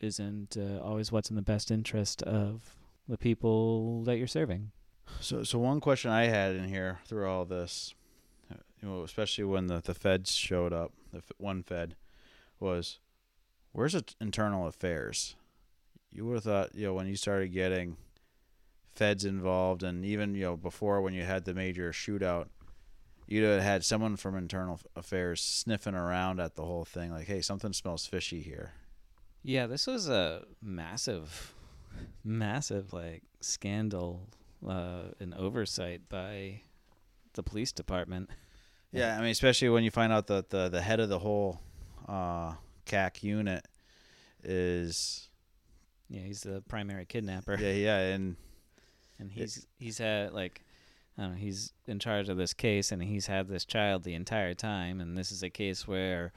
isn't uh, always what's in the best interest of the people that you're serving. So, so one question I had in here through all this, you know, especially when the the feds showed up, the one Fed, was, where's it internal affairs? You would have thought, you know, when you started getting feds involved, and even you know before when you had the major shootout, you'd have had someone from internal affairs sniffing around at the whole thing, like, hey, something smells fishy here. Yeah, this was a massive, massive like scandal uh, and oversight by the police department. <laughs> Yeah, I mean, especially when you find out that the the head of the whole uh, CAC unit is Yeah, he's the primary kidnapper, yeah, yeah, and <laughs> and he's he's had like. I don't know, he's in charge of this case, and he's had this child the entire time. And this is a case where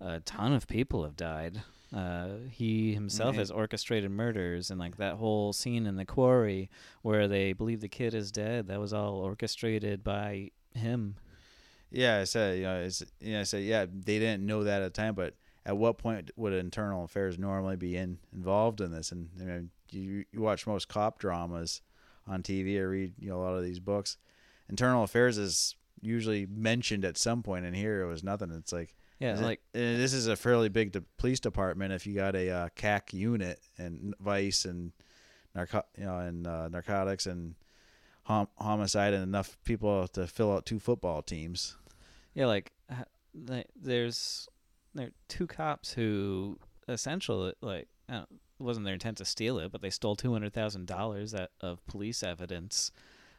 a ton of people have died. Uh, he himself Mhm. has orchestrated murders, and like that whole scene in the quarry where they believe the kid is dead. That was all orchestrated by him. yeah, I said, you know, it's, you know, I said, yeah, they didn't know that at the time, but at what point would internal affairs normally be in, involved in this? And I mean, you you watch most cop dramas on TV or read you know a lot of these books. Internal affairs is usually mentioned at some point, and here it was nothing. It's like Yeah, it- like and this is a fairly big de- police department. If you got a uh, CAC unit and vice and narco- you know, and uh, narcotics and hom- homicide and enough people to fill out two football teams. Yeah, like there's there are two cops who essentially like it wasn't their intent to steal it, but they stole two hundred thousand dollars of police evidence,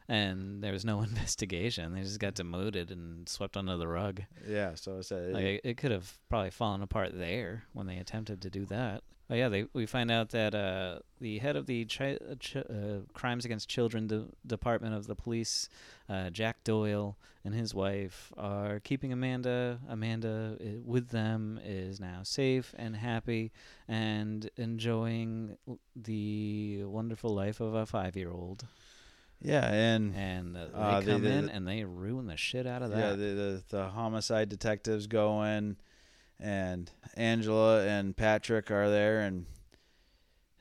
and there was no <laughs> investigation. They just got demoted and swept under the rug. Yeah, so I said, Like it, it could have probably fallen apart there when they attempted to do that. But yeah, they we find out that uh, the head of the uh, ch- uh, crimes against children de- department of the police, uh, Jack Doyle, and his wife are keeping Amanda. Amanda i- with them is now safe and happy and enjoying the wonderful life of a five-year-old. Yeah, and And uh, they Uh, come they- in and they ruin the shit out of that. yeah, the, the the homicide detectives go in, and Angela and Patrick are there, and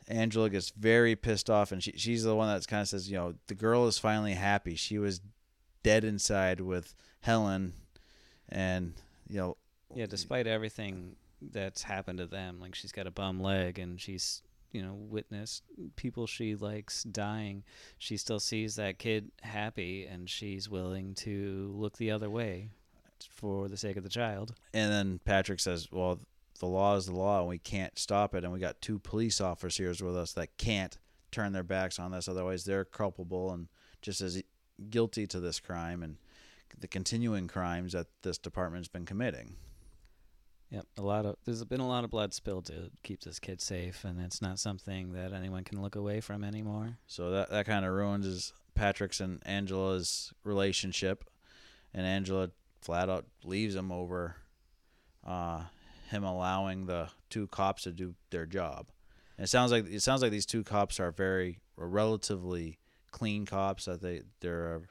Angela gets very pissed off, and she she's the one that's kind of says, you know, the girl is finally happy. She was dead inside with Helen, and you know, Yeah, despite everything that's happened to them, like she's got a bum leg and she's, you know, witnessed people she likes dying, she still sees that kid happy and she's willing to look the other way for the sake of the child. and then Patrick says, well, the law is the law, and we can't stop it, and we got two police officers with us that can't turn their backs on this, otherwise they're culpable and just as guilty to this crime and the continuing crimes that this department's been committing. Yep, a lot of there's been a lot of blood spilled to keep this kid safe and it's not something that anyone can look away from anymore. So that that kind of ruins his Patrick's and Angela's relationship, and Angela flat out leaves him over uh, him allowing the two cops to do their job. And it sounds like it sounds like these two cops are very relatively clean cops. That they they're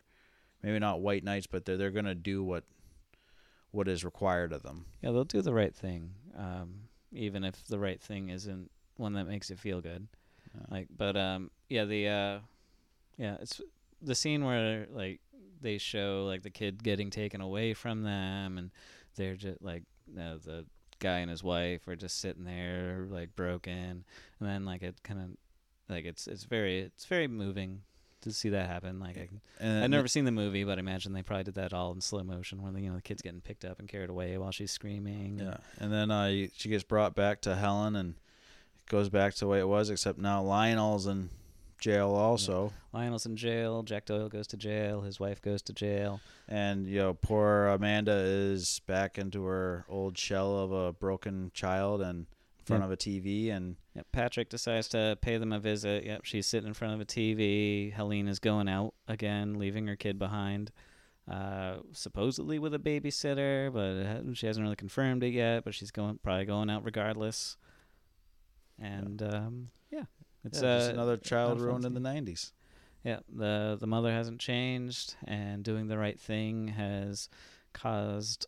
maybe not white knights, but they're they're gonna do what what is required of them. Yeah, they'll do the right thing, um, even if the right thing isn't one that makes it feel good. Yeah. Like, but um, yeah, the uh, yeah, it's the scene where like they show like the kid getting taken away from them, and they're just like uh, the guy and his wife are just sitting there like broken, and then like it kind of like it's it's very it's very moving to see that happen. Like I, And I've never seen the movie, but I imagine they probably did that all in slow motion, where the you know the kid's getting picked up and carried away while she's screaming. Yeah, and then uh, she gets brought back to Helen, and it goes back to the way it was, except now Lionel's in jail also, Lionel's in jail. Jack Doyle goes to jail. His wife goes to jail. and you know poor Amanda is back into her old shell of a broken child and in front Yeah. of a TV, and Yep, Patrick decides to pay them a visit. Yep, she's sitting in front of a TV. Helene is going out again, leaving her kid behind, uh, supposedly with a babysitter, but she hasn't really confirmed it yet. But she's going, probably going out regardless. And um, yeah, it's yeah, just uh, another child ruined in the '90s. Yeah, the the mother hasn't changed, and doing the right thing has caused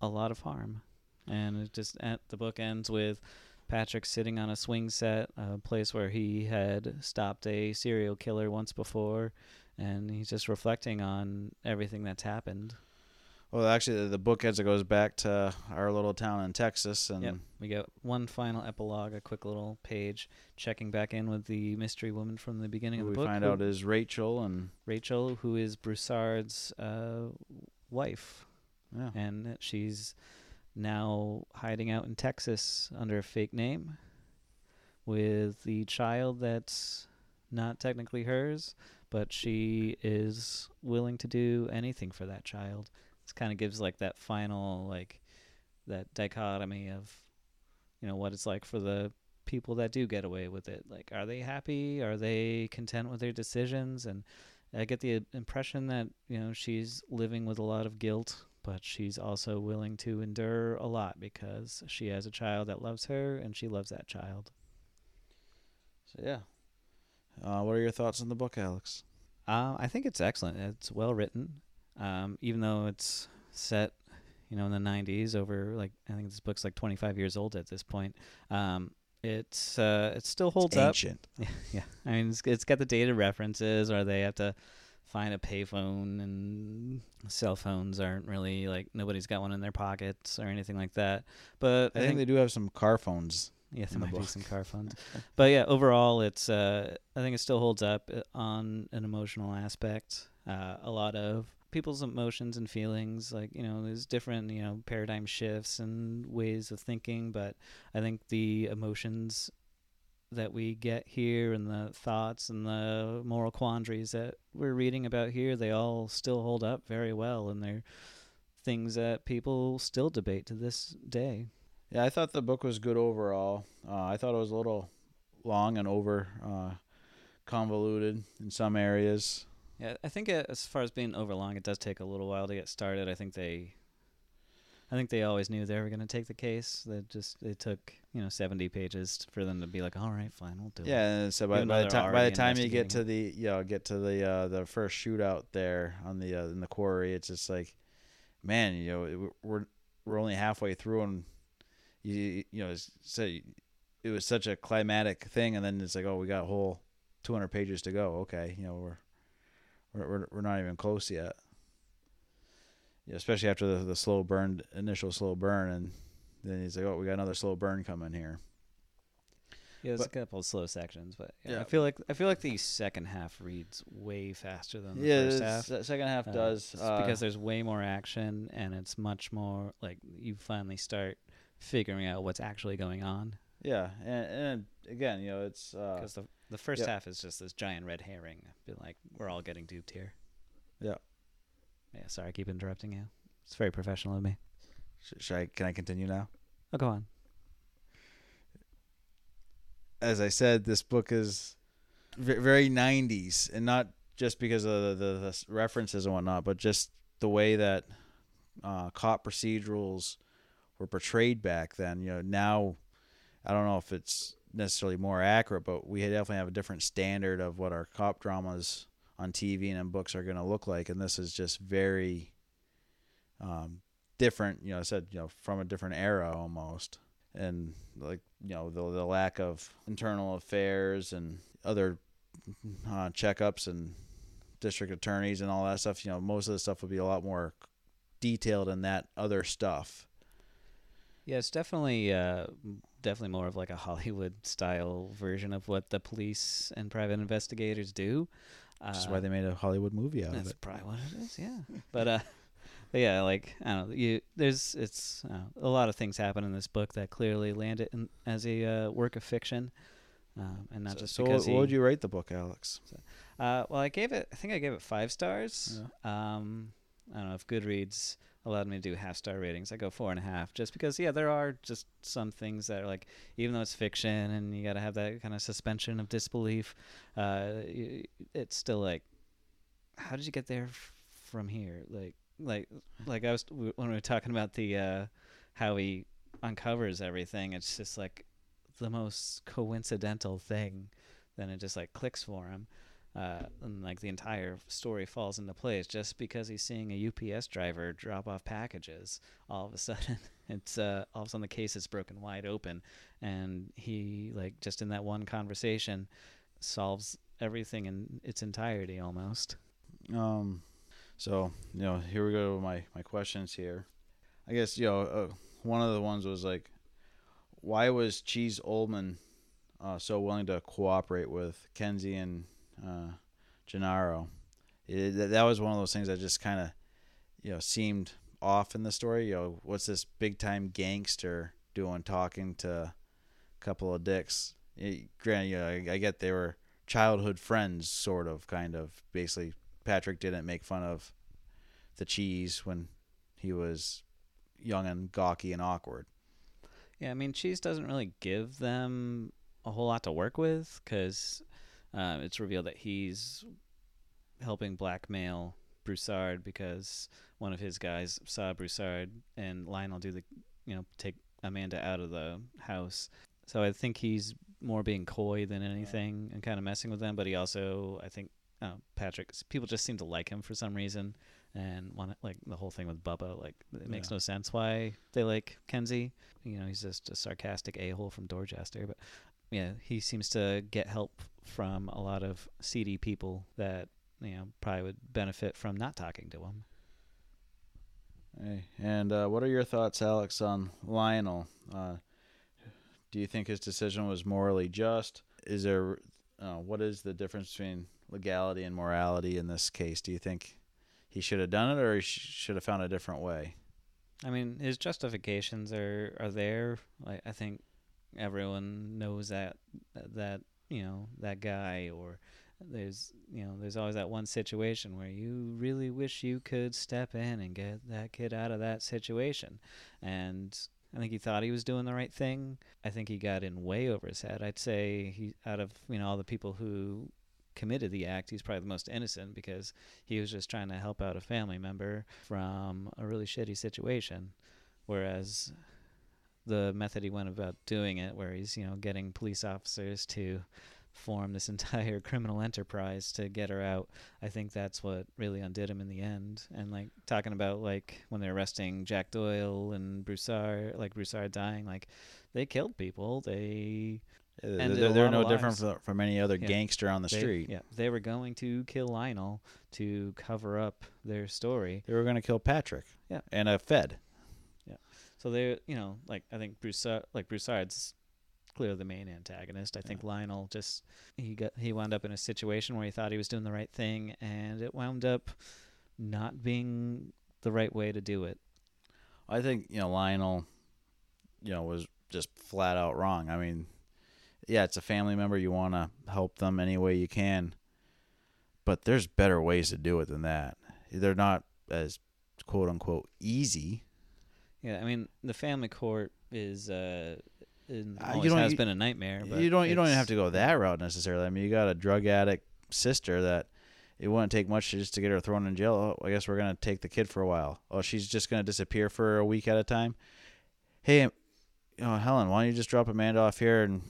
a lot of harm. And it just the book ends with Patrick sitting on a swing set, a place where he had stopped a serial killer once before, and he's just reflecting on everything that's happened. Well, actually, the- book as it goes back to our little town in Texas, and Yep, we get one final epilogue, a quick little page checking back in with the mystery woman from the beginning who of we the book. find who- out is Rachel, and Rachel, who is Broussard's uh, wife. yeah, and she's now hiding out in Texas under a fake name with the child that's not technically hers, but she is willing to do anything for that child. This kind of gives like that final like that dichotomy of you know what it's like for the people that do get away with it. Like are they happy? Are they content with their decisions? And I get the impression that, you know, she's living with a lot of guilt but she's also willing to endure a lot because she has a child that loves her and she loves that child. so yeah. Uh, what are your thoughts on the book, Alex? Uh, I think it's excellent. It's well written, um, even though it's set, you know, in the '90s. Over like I think this book's like 25 years old at this point. Um, it's uh, it still holds up. ancient. Yeah, <laughs> yeah. I mean, it's, it's got the dated references, or they have to find a payphone, and cell phones aren't really like nobody's got one in their pockets or anything like that. But I think they do have some car phones. yeah, there in the might be some car phones. <laughs> but yeah, overall, it's uh, I think it still holds up uh, on an emotional aspect. Uh, a lot of people's emotions and feelings, like you know, there's different you know paradigm shifts and ways of thinking, but I think the emotions that we get here and the thoughts and the moral quandaries that we're reading about here, they all still hold up very well, and they're things that people still debate to this day. Yeah, I thought the book was good overall. Uh, I thought it was a little long and over uh, convoluted in some areas. Yeah, I think as far as being overlong, it does take a little while to get started. I think they, I think they always knew they were going to take the case. They just it took you know seventy pages for them to be like, all right, fine, we'll do it. Yeah, so by, by the time by the time you get to the you know get to the uh, the first shootout there on the uh, in the quarry, it's just like, man, you know, it, we're we're only halfway through, and you you know, so it was such a climatic thing, and then it's like, oh, we got a whole two hundred pages to go. Okay, you know, we're we're, we're not even close yet. Especially after the, the slow burn, initial slow burn, and then he's like, "Oh, we got another slow burn coming here." Yeah, there's But- a couple of slow sections, but yeah, Yeah. I feel like I feel like the second half reads way faster than the yeah, first half. se- second half Uh, does uh, because there's way more action and it's much more like you finally start figuring out what's actually going on. Yeah, and, and again, you know, it's uh, Because the the first Yep. half is just this giant red herring. Be like, we're all getting duped here. Yeah. Yeah. Sorry, I keep interrupting you. It's very professional of me. sh- should I can I continue now? Oh, go on. As I said, this book is ve- very '90s, and not just because of the, the, the references and whatnot, but just the way that uh, cop procedurals were portrayed back then. You know, now I don't know if it's necessarily more accurate, but we definitely have a different standard of what our cop dramas on TV and in books are going to look like, and this is just very um, different. You know, I said you know from a different era almost, and like you know the the lack of internal affairs and other uh, checkups and district attorneys and all that stuff. You know, most of the stuff would be a lot more detailed in that other stuff. Yeah, it's definitely uh, definitely more of like a <laughs> Hollywood style version of what the police and private investigators do. Which is Uh, why they made a Hollywood movie out of That's it. probably what it is. Yeah, <laughs> but uh, but yeah, like I don't know. You there's it's uh, a lot of things happen in this book that clearly land it in, as a uh, work of fiction. um, and not so, just so because what would you rate the book, Alex? Uh, well, I gave it. I think I gave it five stars. Um, I don't know if Goodreads allowed me to do half star ratings. I go four and a half, just because. Yeah, there are just some things that are like, even though it's fiction and you got to have that kind of suspension of disbelief, uh, it's still like, how did you get there f- from here? Like, like, like I was when we were talking about the uh, how he uncovers everything. It's just like the most coincidental thing. Then it just like clicks for him uh, and like the entire story falls into place just because he's seeing a UPS driver drop off packages. All of a <laughs> sudden, it's uh, all of a sudden the case is broken wide open, and he like just in that one conversation solves everything in its entirety almost. Um, so you know, here we go my my questions here. I guess you know, uh, one of the ones was like, why was Cheese Olamon uh, so willing to cooperate with Kenzie and uh, Gennaro? It, that- was one of those things that just kind of, you know, seemed off in the story. You know, what's this big time gangster doing talking to a couple of dicks? It, granted, you know, I, I get they were childhood friends, sort of, kind of. Basically, Patrick didn't make fun of the cheese when he was young and gawky and awkward. Yeah, I mean, Cheese doesn't really give them a whole lot to work with because uh, it's revealed that he's helping blackmail Broussard because one of his guys saw Broussard and Lionel do the, you know, take Amanda out of the house. So I think he's more being coy than anything and kind of messing with them. But he also, I think, uh, Patrick, people just seem to like him for some reason and want like the whole thing with Bubba. Like it makes Yeah. no sense why they like Kenzie. You know, he's just a sarcastic a hole from Dorchester, but yeah, he seems to get help from a lot of seedy people that you know probably would benefit from not talking to him. Hey, and uh, what are your thoughts, Alex, on Lionel? Uh, do you think his decision was morally just? Is there, uh, what is the difference between legality and morality in this case? Do you think he should have done it, or he sh- should have found a different way? I mean, his justifications are are there. Like I think everyone knows that that you know that guy or there's you know there's always that one situation where you really wish you could step in and get that kid out of that situation and I think he thought he was doing the right thing. I think he got in way over his head. I'd say he out of you know all the people who committed the act, he's probably the most innocent because he was just trying to help out a family member from a really shitty situation. Whereas the method he went about doing it, where he's, you know, getting police officers to form this <laughs> entire criminal enterprise to get her out, I think that's what really undid him in the end. And like talking about like when they're arresting Jack Doyle and Broussard, like Broussard dying, like they killed people. They Uh, they're they're no different from, from any other Yeah. gangster on the they- street. Yeah, they were going to kill Lionel to cover up their story. They were going to kill Patrick. Yeah. And a Fed. So they, you know, like I think Broussard, uh, like Broussard's clearly the main antagonist. I think Lionel just he got he wound up in a situation where he thought he was doing the right thing, and it wound up not being the right way to do it. I think you know Lionel, you know, was just flat out wrong. I mean, yeah, it's a family member. You want to help them any way you can, but there's better ways to do it than that. They're not as quote unquote easy. Yeah, I mean the family court is uh, Uh, you don't- has you- been a nightmare. But you don't you don't even have to go that route necessarily. I mean, you got a drug addict sister that it wouldn't take much just to get her thrown in jail. Oh, I guess we're gonna take the kid for a while. Oh, she's just gonna disappear for a week at a time. Hey, you know, Helen, why don't you just drop Amanda off here and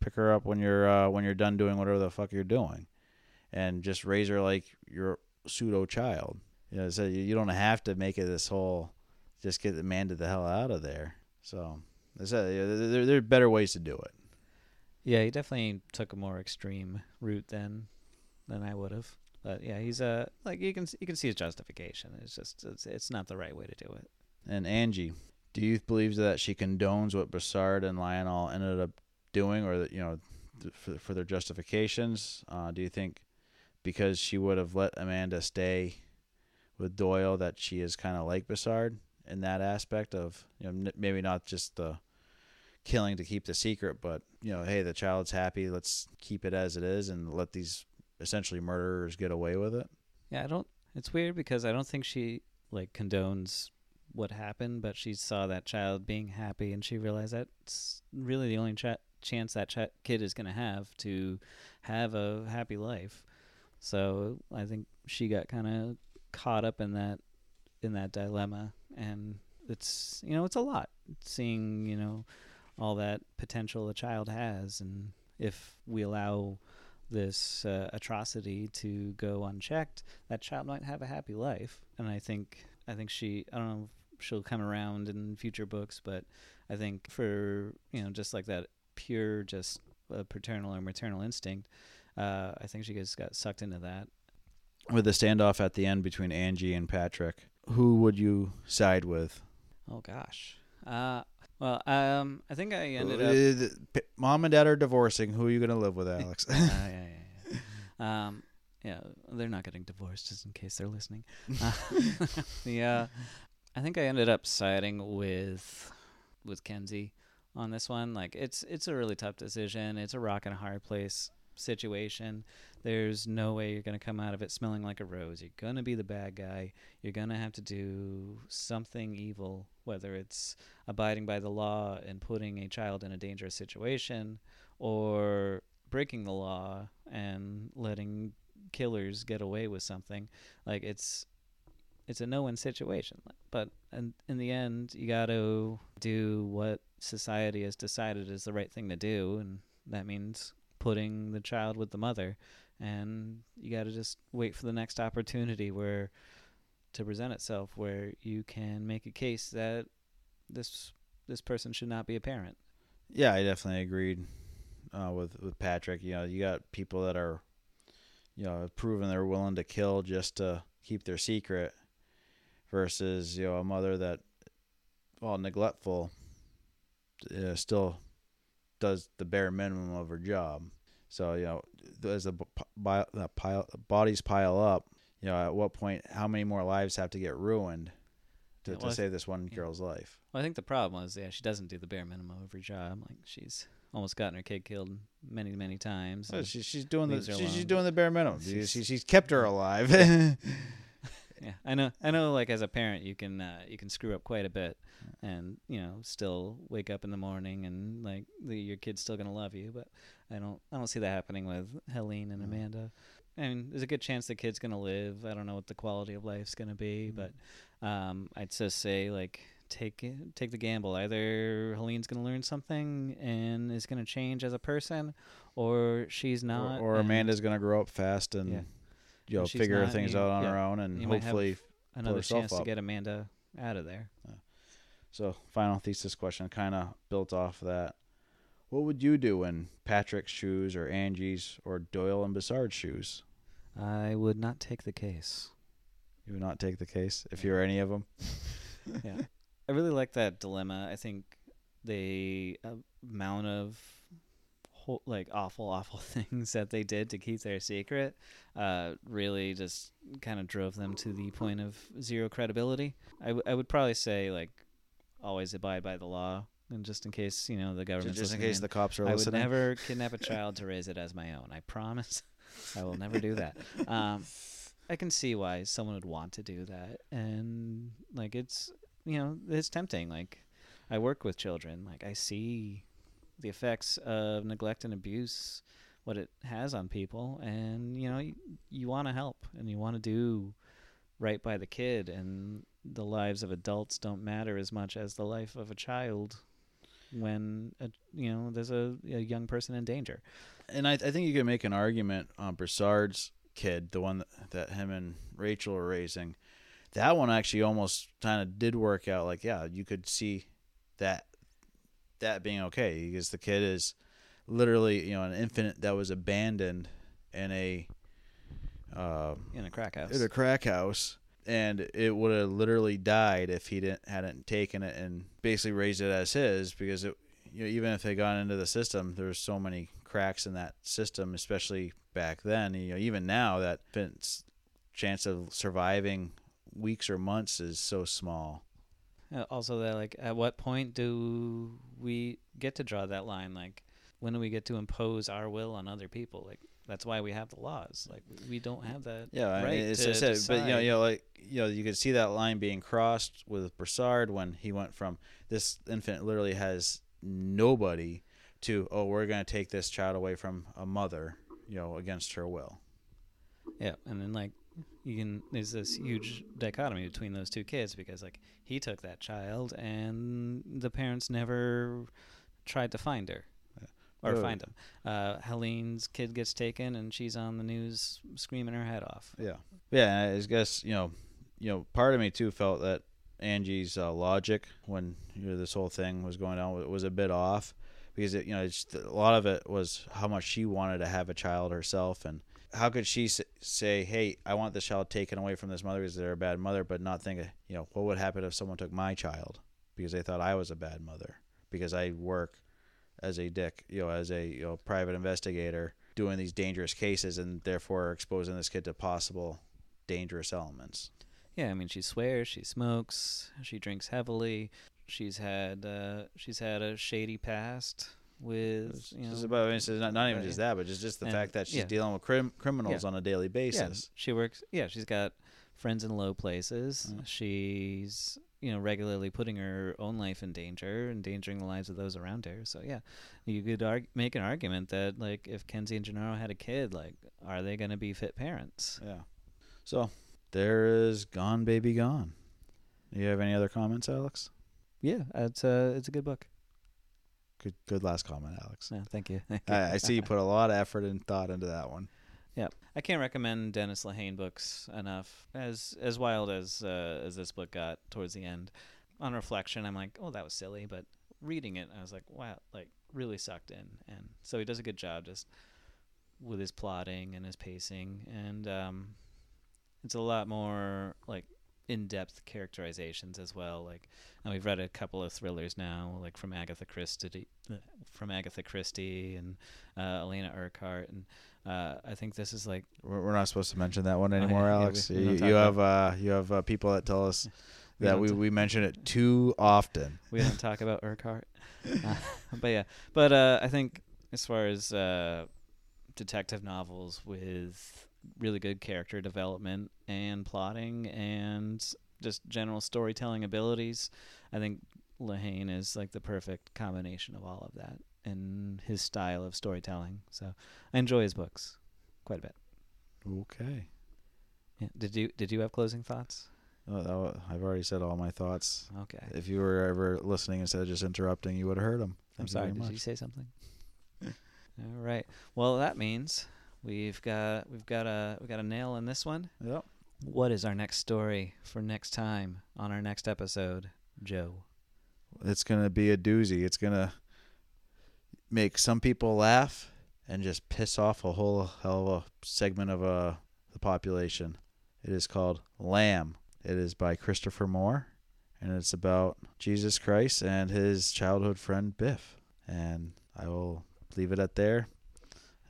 pick her up when you're uh, when you're done doing whatever the fuck you're doing, and just raise her like your pseudo child. You know, so you you don't have to make it this whole just get Amanda the hell out of there. So. there's yeah, there, there- are better ways to do it. Yeah, he definitely took a more extreme route than than I would have. But yeah, he's uh like you can you can see his justification. It's just it's, it's not the right way to do it. And Angie, do you believe that she condones what Broussard and Lionel ended up doing, or that you know, th- for, for their justifications? Uh, do you think because she would have let Amanda stay with Doyle that she is kind of like Broussard in that aspect of you know maybe not just the killing to keep the secret, but you know, hey, the child's happy. Let's keep it as it is and let these essentially murderers get away with it. Yeah, I don't. It's weird because I don't think she like condones what happened, but she saw that child being happy and she realized that's really the only ch- chance that kid is going to have to have a happy life. So I think she got kind of caught up in that in that dilemma, and it's you know it's a lot seeing you know all that potential a child has, and if we allow this uh, atrocity to go unchecked, that child might have a happy life. And I think I think she I don't know if she'll come around in future books, but I think for you know just like that pure just uh, paternal or maternal instinct, uh, I think she just got sucked into that. With the standoff at the end between Angie and Patrick, who would you side with? Oh gosh. Uh, well, um, I think I ended Uh, p- Mom and Dad are divorcing. Who are you going to live with, <laughs> Alex? uh, yeah, <laughs> yeah, yeah. Um, yeah, they're not getting divorced, just in case they're listening. <laughs> Uh, yeah, I think I ended up siding with with Kenzie on this one. Like, it's it's a really tough decision. It's a rock and a hard place situation. There's no way you're gonna come out of it smelling like a rose. You're gonna be the bad guy. You're gonna have to do something evil, whether it's abiding by the law and putting a child in a dangerous situation, or breaking the law and letting killers get away with something. Like it's it's a no-win situation. But in, in the end, you got to do what society has decided is the right thing to do, and that means putting the child with the mother. And you got to just wait for the next opportunity where to present itself, where you can make a case that this this person should not be a parent. yeah, I definitely agreed uh, with with Patrick. You know, you got people that are, you know, proven they're willing to kill just to keep their secret, versus you know a mother that, well, neglectful, uh, still does the bare minimum of her job. So you know, as the the pile bodies pile up, you know, at what point, how many more lives have to get ruined to, to well, I save this one yeah. girl's life? Well, I think the problem was, yeah, she doesn't do the bare minimum of her job. Like she's almost gotten her kid killed many, many times. Oh, she, she's doing the her she's, doing the bare minimum. <laughs> She's- She's, she's kept her alive. <laughs> yeah, I know. I know. Like as a parent, you can uh, you can screw up quite a bit, and you know still wake up in the morning and like the, your kid's still gonna love you. But I don't I don't see that happening with Helene and Mm. Amanda. I mean, there's a good chance the kid's gonna live. I don't know what the quality of life's gonna be, Mm. but um, I'd just say like take take the gamble. Either Helene's gonna learn something and is gonna change as a person, or she's not. or and Amanda's gonna grow up fast and Yeah. You know figure not, things you- out on yeah, her own and you might have hopefully. another chance to get Amanda out of there. So final thesis question kind of built off of that. What would you do in Patrick's shoes or Angie's or Doyle and Broussard's shoes? I would not take the case. You would not take the case if you were any of them. yeah, <laughs> I really like that dilemma. I think the amount of whole, like awful, <laughs> awful things that they did to keep their secret uh, really just kind of drove them to the point of zero credibility. I, w- I would probably say like always abide by the law, and just in case you know the government. Just in case the cops are I would never <laughs> kidnap a child to raise it as my own. I promise. <laughs> I will never do that. Um, I can see why someone would want to do that, and like it's you know it's tempting. Like I work with children, like I see the effects of neglect and abuse, what it has on people, and you know you, you want to help and you want to do right by the kid, and the lives of adults don't matter as much as the life of a child when a, you know there's a, a young person in danger. and I, I think you could make an argument on Broussard's kid, the one that, that him and Rachel are raising. That one actually almost kind of did work out. Like, yeah, you could see that that being okay because the kid is literally, you know, an infant that was abandoned in a uh, in a crack house. in a crack house, and it would have literally died if he didn't hadn't taken it and basically raised it as his because it you know even if they got into the system, there's so many cracks in that system, especially back then. You know, even now that chance of surviving weeks or months is so small. Uh, also, that like, at what point do we get to draw that line? Like, when do we get to impose our will on other people? Like, that's why we have the laws. Like, we don't have that. Yeah, I right mean, it's, to I but you know, you know, like you know, you could see that line being crossed with Broussard when he went from this infant literally has nobody to oh, we're gonna take this child away from a mother, you know, against her will. Yeah, and then like you can there's this huge dichotomy between those two kids because like he took that child and the parents never tried to find her or Oh. find him. Uh, Helene's kid gets taken and she's on the news screaming her head off. Yeah, yeah. I guess you know, you know, part of me too felt that Angie's uh, logic when you know this whole thing was going on was, was a bit off because it, you know it's, a lot of it was how much she wanted to have a child herself and how could she say, "Hey, I want this child taken away from this mother because they're a bad mother," but not think, you know, what would happen if someone took my child because they thought I was a bad mother because I work as a dick, you know, as a you know private investigator doing these dangerous cases and therefore exposing this kid to possible dangerous elements. Yeah, I mean she swears, she smokes, she drinks heavily. She's had uh, she's had a shady past with It's, you know it's about, it's not, not even uh, just that, but just just the and- fact that she's yeah. dealing with crim- criminals Yeah. on a daily basis. Yeah, she works. Yeah, she's got friends in low places. Mm. She's you know regularly putting her own life in danger, endangering the lives of those around her. So yeah, you could arg- make an argument that like if Kenzie and Gennaro had a kid, like are they going to be fit parents? Yeah. So there is Gone Baby Gone. Do you have any other comments, Alex? Yeah, it's a it's a good book. Good good last comment, Alex. Yeah, thank you. <laughs> I, I see you put a lot of effort and thought into that one. Yeah, I can't recommend Dennis Lehane books enough. As as wild as uh, as this book got towards the end, on reflection, I'm like, oh, that was silly. But reading it, I was like, wow, like really sucked in. And so he does a good job just with his plotting and his pacing, and um, it's a lot more like in-depth characterizations as well. Like and we've read a couple of thrillers now, like from Agatha Christie, from Agatha Christie and uh, Elena Urquhart, and uh, I think this is like We're, we're not supposed to mention that one yeah, anymore, yeah, we- Alex. we you you have uh, you have uh, people that tell us We that we, t- we mention it too often. we don't talk about <laughs> Urquhart. Uh, but yeah, but uh, I think as far as uh, detective novels with really good character development and plotting and just general storytelling abilities, I think Lehane is like the perfect combination of all of that and his style of storytelling. So I enjoy his books quite a bit. Okay. Yeah. Did you did you have closing thoughts? Oh, I've already said all my thoughts. Okay. If you were ever listening instead of just interrupting, you would have heard them. I'm sorry. Did you say something? <laughs> All right. Well, that means we've got we've got a we got a nail in this one. Yep. What is our next story for next time on our next episode, Joe? It's gonna be a doozy. It's gonna make some people laugh and just piss off a whole hell of a segment of uh, the population. It is called Lamb. It is by Christopher Moore, and it's about Jesus Christ and his childhood friend Biff. And I will leave it at there,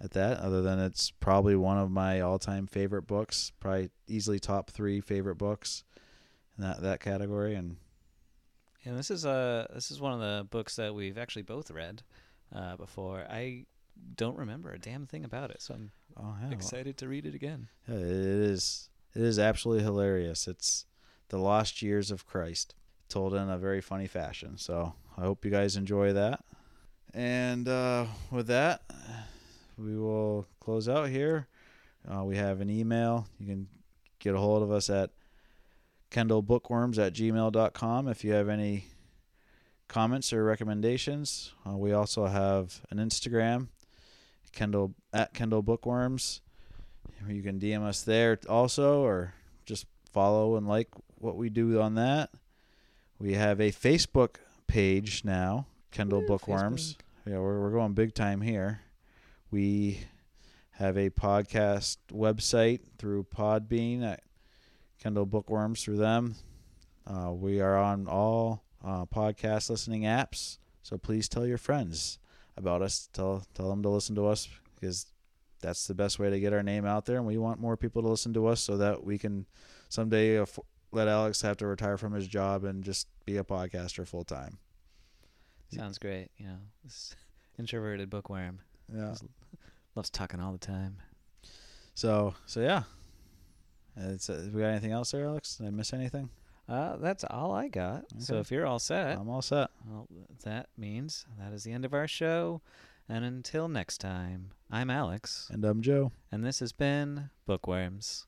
at that. Other than it's probably one of my all-time favorite books, probably easily top three favorite books in that that category. And And this is uh this is one of the books that we've actually both read uh, before. I don't remember a damn thing about it, so I'm oh yeah, excited to read it again. Yeah, it is. It is absolutely hilarious. It's the lost years of Christ, told in a very funny fashion. So I hope you guys enjoy that. And uh, with that, we will close out here. Uh, we have an email. You can get a hold of us at kendallbookworms at gmail.com if you have any comments or recommendations. Uh, we also have an Instagram, Kendall at Kendall Bookworms. You can DM us there also, or just follow and like what we do on that. We have a Facebook page now, Kendall Woo, Bookworms. Yeah, we're we're going big time here. We have a podcast website through Podbean at Kendall Bookworms through them. Uh, we are on all uh, podcast listening apps, so please tell your friends about us. Tell tell them to listen to us because that's the best way to get our name out there, and we want more people to listen to us so that we can someday aff- let Alex have to retire from his job and just be a podcaster full time. Sounds great. You know, <laughs> introverted bookworm Yeah. loves talking all the time. So so yeah. It's, uh, we got anything else there, Alex? Did I miss anything? Uh, that's all I got. So if you're all set, I'm all set. well, that means that is the end of our show. And until next time, I'm Alex, And I'm Joe. and this has been Bookworms.